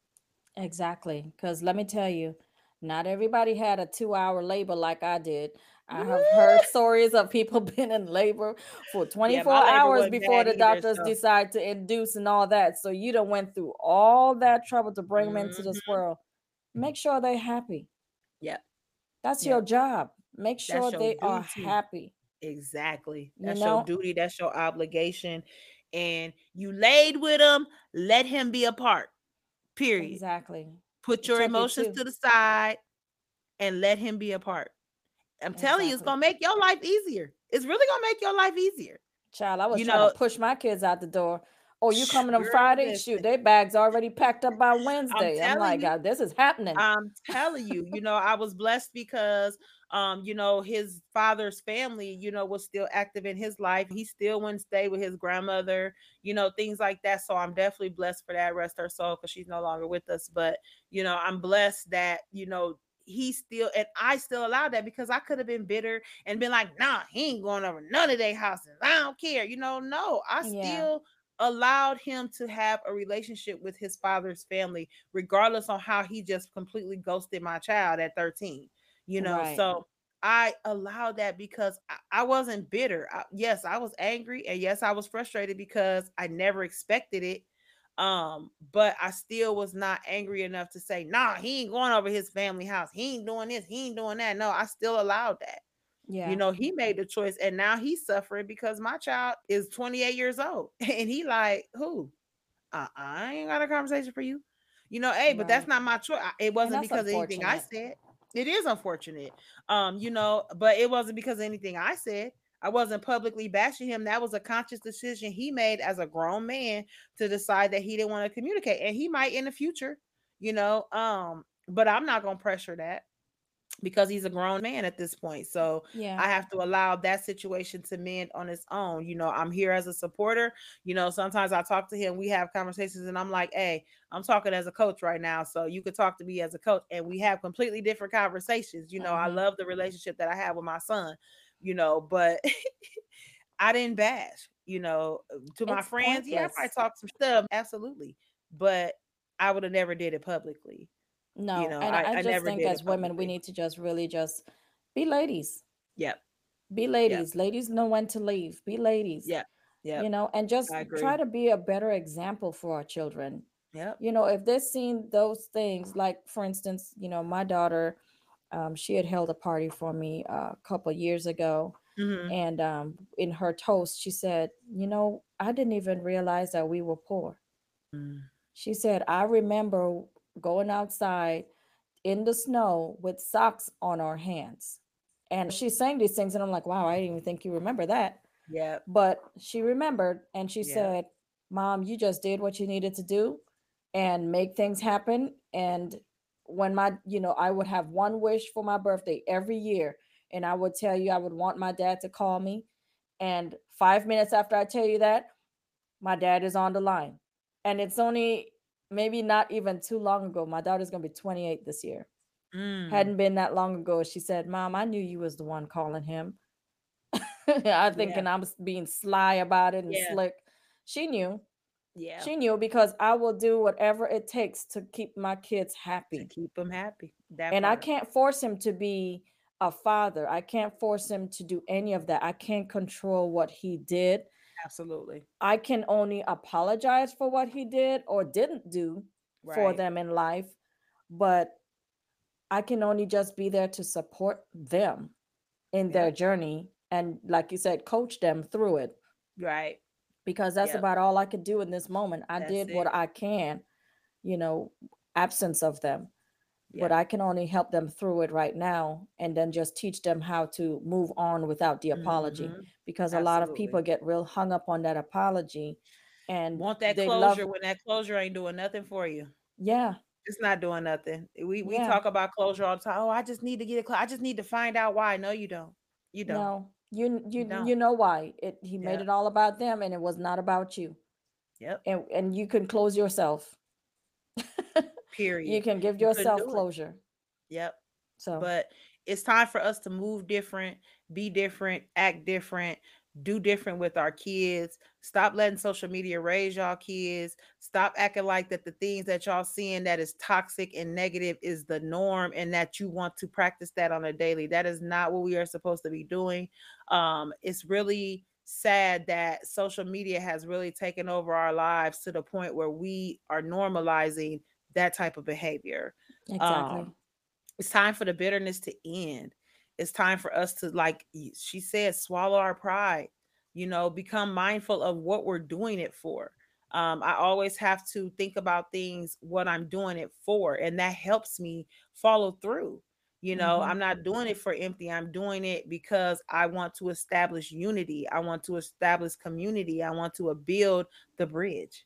Exactly. Because let me tell you, not everybody had a two hour labor like I did. I have heard stories of people [laughs] being in labor for 24 yeah, hours before the doctors so. decide to induce and all that. So you don't went through all that trouble to bring mm-hmm. them into this mm-hmm. world. Make sure they're happy. Yep. That's yep. your job. Make sure they duty. are happy. Exactly. That's you know? your duty. That's your obligation. And you laid with him, let him be a part. Period. Exactly. Put your emotions to the side and let him be a part. I'm exactly. telling you, it's gonna make your life easier. It's really gonna make your life easier. Child, I was you trying know, to push my kids out the door. Oh, you coming on Friday? Shoot, their bags already packed up by Wednesday. I'm, I'm like, you, God, this is happening. I'm telling you, you know, I was blessed because um, you know, his father's family, you know, was still active in his life. He still went stay with his grandmother, you know, things like that. So I'm definitely blessed for that. Rest her soul because she's no longer with us. But you know, I'm blessed that, you know, he still and I still allowed that because I could have been bitter and been like, nah, he ain't going over none of their houses. I don't care. You know, no, I yeah. still allowed him to have a relationship with his father's family, regardless on how he just completely ghosted my child at 13. You know, right. so I allowed that because I, I wasn't bitter. I, yes, I was angry and yes, I was frustrated because I never expected it um, but I still was not angry enough to say, nah, he ain't going over his family house. He ain't doing this, he ain't doing that. No, I still allowed that. Yeah. You know, he made the choice and now he's suffering because my child is 28 years old. [laughs] And he like, who? Uh, I ain't got a conversation for you. You know, hey, right. but that's not my choice. It wasn't because of anything I said. It is unfortunate. Um, you know, but it wasn't because of anything I said. I wasn't publicly bashing him. That was a conscious decision he made as a grown man to decide that he didn't want to communicate. And he might in the future, you know. Um, but I'm not gonna pressure that because he's a grown man at this point. So yeah, I have to allow that situation to mend on its own. You know, I'm here as a supporter. You know, sometimes I talk to him, we have conversations, and I'm like, hey, I'm talking as a coach right now. So you could talk to me as a coach, and we have completely different conversations. You know, mm-hmm. I love the relationship that I have with my son you know, but [laughs] I didn't bash, you know, uh, to my friends. Pointless. Yeah, I talked some stuff, absolutely. But I would have never did it publicly. No, you know, and I, I just I think as women, we need to just really just be ladies. Yep. Be ladies. Yep. Ladies know when to leave. Be ladies. Yeah. Yeah. You know, and just try to be a better example for our children. Yeah. You know, if they're seeing those things, like for instance, you know, my daughter, um, she had held a party for me uh, a couple years ago. Mm-hmm. And um, in her toast, she said, You know, I didn't even realize that we were poor. Mm. She said, I remember going outside in the snow with socks on our hands. And she's saying these things, and I'm like, Wow, I didn't even think you remember that. Yeah. But she remembered and she yeah. said, Mom, you just did what you needed to do and make things happen. And when my you know i would have one wish for my birthday every year and i would tell you i would want my dad to call me and five minutes after i tell you that my dad is on the line and it's only maybe not even too long ago my daughter's going to be 28 this year mm. hadn't been that long ago she said mom i knew you was the one calling him [laughs] i thinking yeah. i'm being sly about it and yeah. slick she knew yeah. She knew because I will do whatever it takes to keep my kids happy. To keep them happy. That and part. I can't force him to be a father. I can't force him to do any of that. I can't control what he did. Absolutely. I can only apologize for what he did or didn't do right. for them in life, but I can only just be there to support them in their journey and like you said coach them through it right because that's Yep. about all i could do in this moment. I That's did what i can you know absence of them but i can only help them through it right now and then just teach them how to move on without the apology Mhm. because a lot of people get real hung up on that apology and want that they love closure when that closure ain't doing nothing for you. Yeah. It's not doing nothing. We we Yeah. talk about closure all the time. Oh i just need to get it clo- i just need to find out why. No you don't. You don't. No you you don't. you know why it he made it all about them and it was not about you. Yep. And and you can close yourself. [laughs] Period. you can give couldn't yourself do it. closure. Yep. So. But it's time for us to move different, be different, act different, do different with our kids. Stop letting social media raise y'all kids. Stop acting like that the things that y'all seeing that is toxic and negative is the norm and that you want to practice that on a daily. That is not what we are supposed to be doing. Um, it's really sad that social media has really taken over our lives to the point where we are normalizing that type of behavior exactly um, it's time for the bitterness to end it's time for us to like she said swallow our pride you know become mindful of what we're doing it for um, i always have to think about things what i'm doing it for and that helps me follow through you know Mhm. i'm not doing it for empty i'm doing it because i want to establish unity i want to establish community i want to uh, build the bridge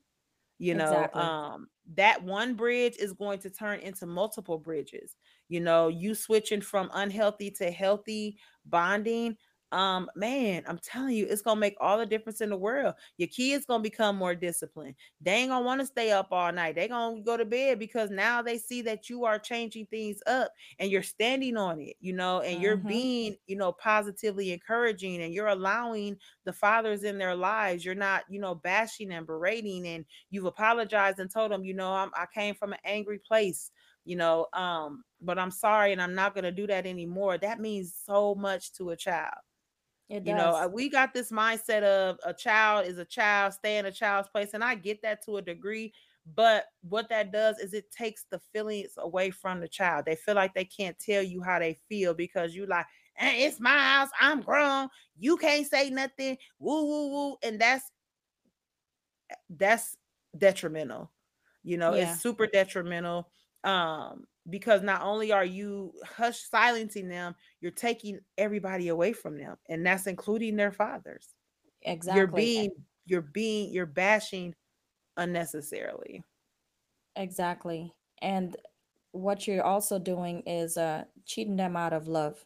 you know Exactly. um that one bridge is going to turn into multiple bridges you know you switching from unhealthy to healthy bonding um man i'm telling you it's gonna make all the difference in the world. Your kids gonna become more disciplined. They ain't gonna want to stay up all night. They gonna go to bed because now they see that you are changing things up and you're standing on it you know and you're Mhm. being you know positively encouraging and you're allowing the fathers in their lives. You're not you know bashing and berating and you've apologized and told them you know I'm, i came from an angry place you know um but i'm sorry and i'm not going to do that anymore. That means so much to a child it you know, does. uh, we got this mindset of a child is a child, stay in a child's place. And I get that to a degree. But what that does is it takes the feelings away from the child. They feel like they can't tell you how they feel because you like, eh, it's my house. I'm grown. You can't say nothing. Woo, woo, woo. And that's that's detrimental. You know, Yeah. it's super detrimental. Um, because not only are you hush silencing them, you're taking everybody away from them, and that's including their fathers. exactly. You're being you're being you're bashing unnecessarily. exactly. And what you're also doing is uh cheating them out of love.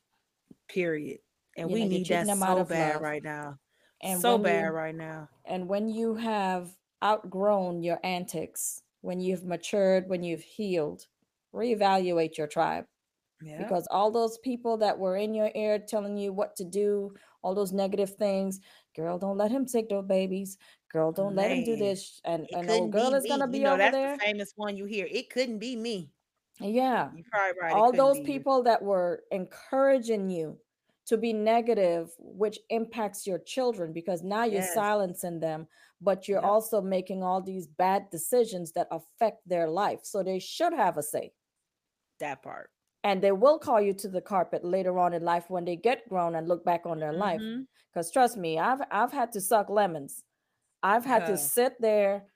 Period. And You we know, need that so bad love. right now. And so bad you right now. and when you have outgrown your antics, when you've matured, when you've healed, reevaluate your tribe. Yeah. because all those people that were in your ear telling you what to do, all those negative things, girl, don't let him take those babies. Girl, don't let him do this. And and old girl is gonna You be know, over that's there. the famous one you hear. It couldn't be me. Yeah. You're probably right. All those be you. people that were encouraging you to be negative, which impacts your children because now you're Yes. silencing them, but you're Yep. also making all these bad decisions that affect their life. So they should have a say. That part. And they will call you to the carpet later on in life when they get grown and look back on their life. Mhm. Because trust me, I've I've had to suck lemons. I've had to sit there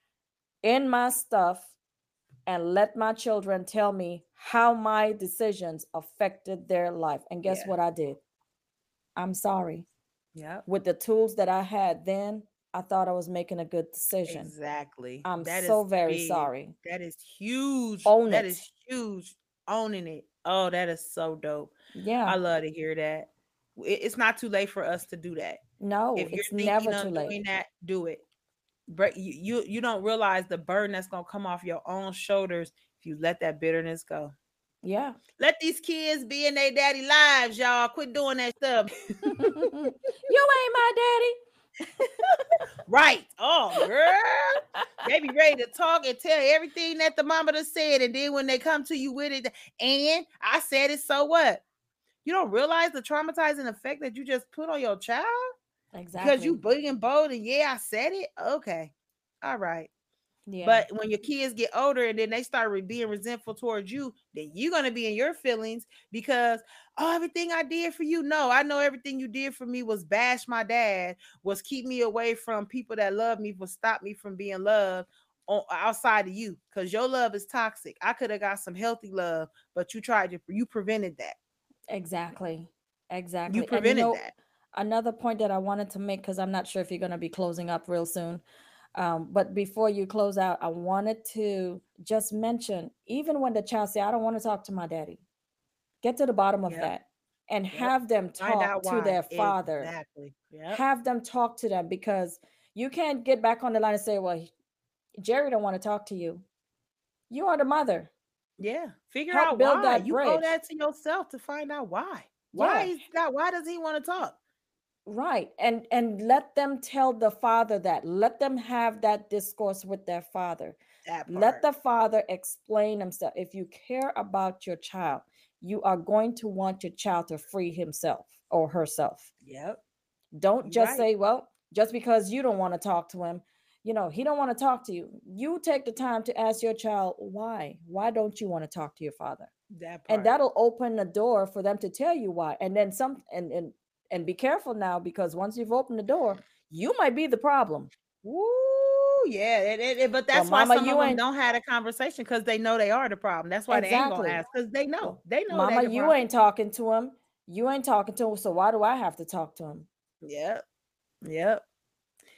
in my stuff and let my children tell me how my decisions affected their life. And guess Yeah. what I did? I'm sorry. Yeah. With the tools that I had then, I thought I was making a good decision. Exactly. I'm That so very big. sorry. That is huge. Own That it. is huge. Owning it. Oh, that is so dope. Yeah. I love to hear that. It's not too late for us to do that. no, if it's never too late. that, do it. But you, you you don't realize the burden that's gonna come off your own shoulders if you let that bitterness go. Yeah. Let these kids be in their daddy lives, y'all. Quit doing that stuff. [laughs] you ain't my daddy. [laughs] right. Oh, girl. they be ready to talk and tell everything that the mama done said, and then when they come to you with it, and I said it, so what? You don't realize the traumatizing effect that you just put on your child Exactly. because you big and bold and yeah, I said it. Okay, all right. Yeah. But when your kids get older and then they start re- being resentful towards you, then you're gonna be in your feelings because oh, everything I did for you. No, I know everything you did for me was bash my dad, was keep me away from people that love me, was stop me from being loved on outside of you because your love is toxic. I could have got some healthy love, but you tried to you prevented that. Exactly. Exactly. You prevented you know, that. Another point that I wanted to make because I'm not sure if you're going to be closing up real soon. Um, but before you close out, I wanted to just mention even when the child say, I don't want to talk to my daddy, get to the bottom of yep. that and yep. have them talk to their father. Exactly. Yep. Have them talk to them because you can't get back on the line and say, Well, Jerry don't want to talk to you. You are the mother. Yeah. Figure Help out build why. That you owe that to yourself to find out why. Why yeah. is that? Why does he want to talk? Right and and let them tell the father that let them have that discourse with their father. Let the father explain himself. If you care about your child you are going to want your child to free himself or herself. Yep. Don't just right. say well just because you don't want to talk to him you know he don't want to talk to you. You take the time to ask your child why? Why don't you want to talk to your father? That part. and that'll open the door for them to tell you why. And then some and and and be careful now because once you've opened the door, you might be the problem. Woo, yeah, it, it, it, but that's well, why mama, some of them don't have a conversation because they know they are the problem. That's why exactly. they ain't gonna ask because they know they know. Mama, you problem. ain't talking to him. You ain't talking to him. So why do I have to talk to him? Yep, yep.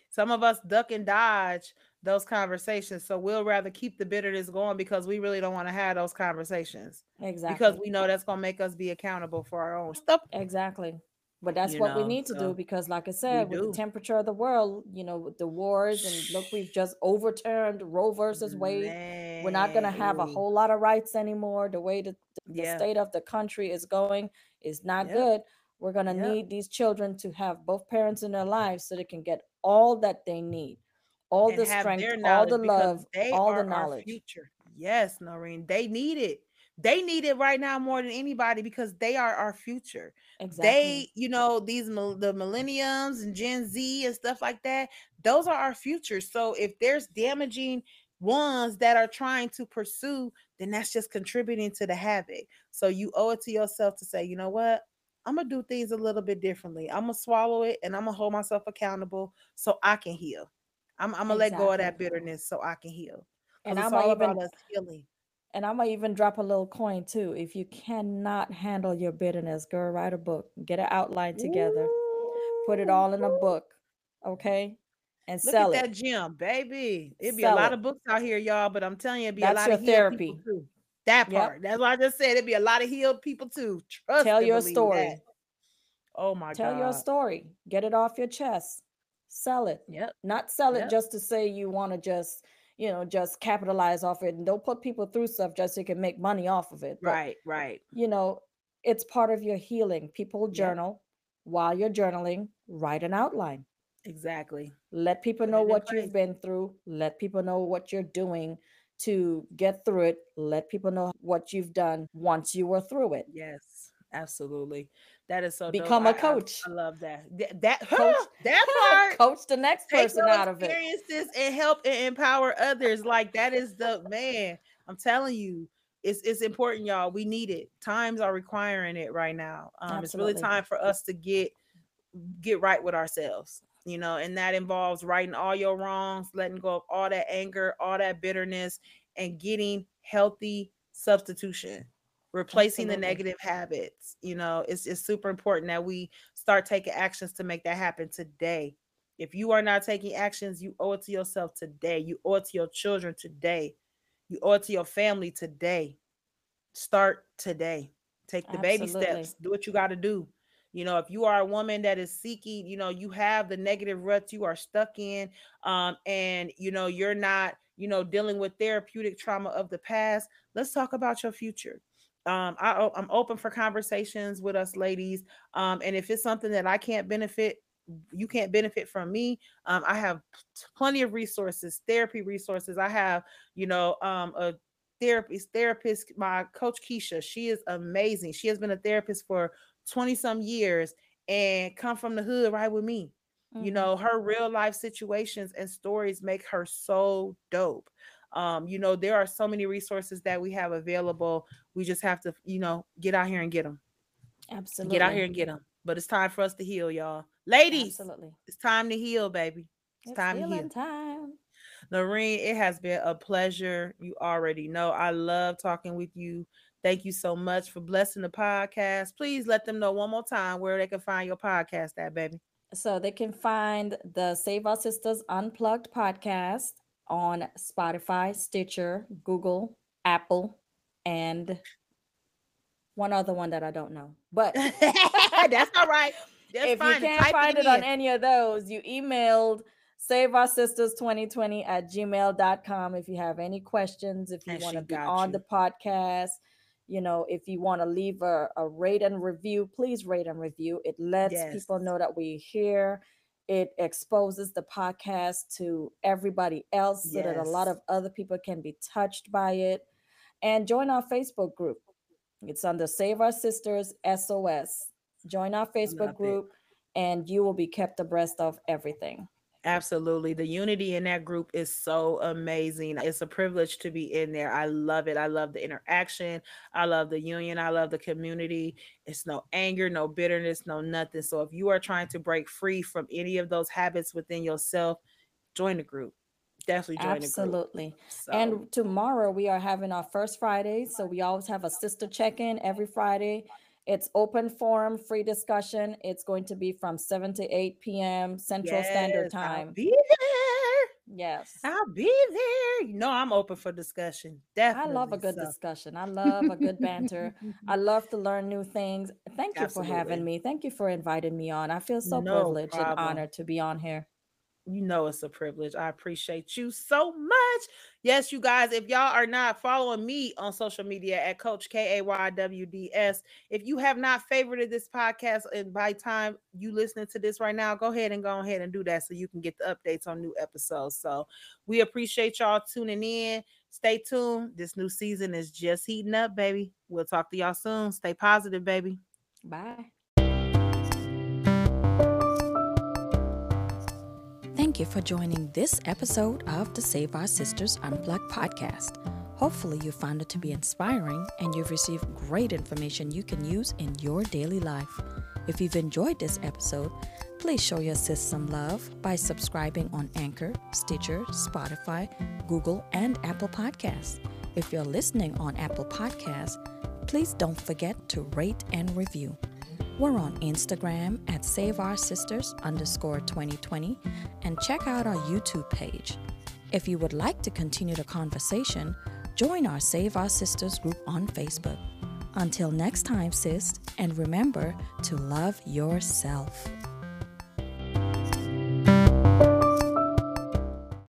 Some of us duck and dodge those conversations. So we'll rather keep the bitterness going because we really don't want to have those conversations. Exactly. Because we know that's going to make us be accountable for our own stuff. Exactly. But that's you what know, we need to so do because, like I said, with do. the temperature of the world, you know, with the wars, and look, we've just overturned Roe versus Wade. We're not going to have a whole lot of rights anymore. The way the, the yeah. state of the country is going is not yep. good. We're going to yep. need these children to have both parents in their lives so they can get all that they need, all and the strength, all the love, all the knowledge. Future. Yes, Norine, they need it they need it right now more than anybody because they are our future. Exactly. They, you know, these the millenniums and Gen Z and stuff like that, those are our future. So if there's damaging ones that are trying to pursue, then that's just contributing to the havoc. So you owe it to yourself to say, you know what? I'm gonna do things a little bit differently. I'm gonna swallow it and I'm gonna hold myself accountable so I can heal. I'm, I'm gonna exactly. let go of that bitterness so I can heal. And I'm all about us healing. And I might even drop a little coin too. If you cannot handle your bitterness, girl, write a book, get an outline together, put it all in a book, okay, and Look sell at it. that gym, baby. It'd be a lot it. of books out here, y'all, but I'm telling you, it'd be That's a lot of therapy. That part. Yep. That's what I just said. It'd be a lot of healed people too. Trust Tell your story. That. Oh my God. Tell God. your story. Get it off your chest. Sell it. Yep. Not sell it just to say you want to just you know, just capitalize off it and don't put people through stuff just so you can make money off of it. But, right, right. You know, it's part of your healing. People journal yeah. while you're journaling, write an outline. Exactly. Let people know what you've been through. Let people know what you're doing to get through it. Let people know what you've done once you were through it. Yes, absolutely. That is so become dope. a coach. I, I, love that. That that, coach, that part. Coach the next person out of it. Experiences and help and empower others. Like that is the man. I'm telling you, it's it's important, y'all. We need it. Times are requiring it right now. Um, it's really time for us to get get right with ourselves. You know, and that involves righting all your wrongs, letting go of all that anger, all that bitterness, and getting healthy substitution replacing Absolutely. the negative habits you know it's, it's super important that we start taking actions to make that happen today. If you are not taking actions you owe it to yourself today. You owe it to your children today. You owe it to your family today. Start today. Take the Absolutely. baby steps. Do what you got to do. You know if you are a woman that is seeking you know you have the negative ruts you are stuck in um and you know you're not you know dealing with therapeutic trauma of the past let's talk about your future um, I, I'm open for conversations with us ladies. Um, and if it's something that I can't benefit, you can't benefit from me. Um, I have plenty of resources, therapy resources. I have, you know, um, a therapist, therapist, my coach Keisha. She is amazing. She has been a therapist for 20 some years and come from the hood right with me. Mm-hmm. You know, her real life situations and stories make her so dope. Um, you know, there are so many resources that we have available. We just have to, you know, get out here and get them. Absolutely. Get out here and get them. But it's time for us to heal, y'all. Ladies, Absolutely. it's time to heal, baby. It's, it's time to heal. time. Norine, it has been a pleasure. You already know I love talking with you. Thank you so much for blessing the podcast. Please let them know one more time where they can find your podcast at, baby. So they can find the Save Our Sisters Unplugged podcast on Spotify, Stitcher, Google, Apple, and one other one that I don't know. But [laughs] that's all right. That's if fine. you can't find it, it on any of those, you emailed save our sisters 2020 at gmail.com if you have any questions if you want to be on you. the podcast you know if you want to leave a, a, rate and review please rate and review it lets yes. people know that we're here it exposes the podcast to everybody else so that a lot of other people can be touched by it and join our facebook group. It's under save our sisters sos join our facebook Love group it. and you will be kept abreast of everything Absolutely. The unity in that group is so amazing. It's a privilege to be in there. I love it. I love the interaction. I love the union. I love the community. It's no anger, no bitterness, no nothing. So if you are trying to break free from any of those habits within yourself, join the group. Definitely join Absolutely. So. And tomorrow we are having our first Friday. So we always have a sister check in every Friday it's open forum, free discussion. It's going to be from 7 to 8 p.m. Central yes, Standard Time. I'll be there. Yes. I'll be there. You know, I'm open for discussion. Definitely. I love a good so. discussion. I [laughs] love a good banter. I [laughs] love to learn new things. Thank you Absolutely. for having me. Thank you for inviting me on. I feel so no privileged problem. and honored to be on here you know it's a privilege. I appreciate you so much. Yes, you guys, if y'all are not following me on social media at Coach K A Y W D S, if you have not favorited this podcast, and by time you listening to this right now, go ahead and go ahead and do that so you can get the updates on new episodes. So we appreciate y'all tuning in. Stay tuned. This new season is just heating up, baby. We'll talk to y'all soon. Stay positive, baby. Bye. Thank you for joining this episode of the Save Our Sisters Unplugged podcast. Hopefully, you found it to be inspiring and you've received great information you can use in your daily life. If you've enjoyed this episode, please show your sis some love by subscribing on Anchor, Stitcher, Spotify, Google, and Apple Podcasts. If you're listening on Apple Podcasts, please don't forget to rate and review. We're on Instagram at Save Our Sisters underscore 2020 and check out our YouTube page. If you would like to continue the conversation, join our Save Our Sisters group on Facebook. Until next time, sis, and remember to love yourself.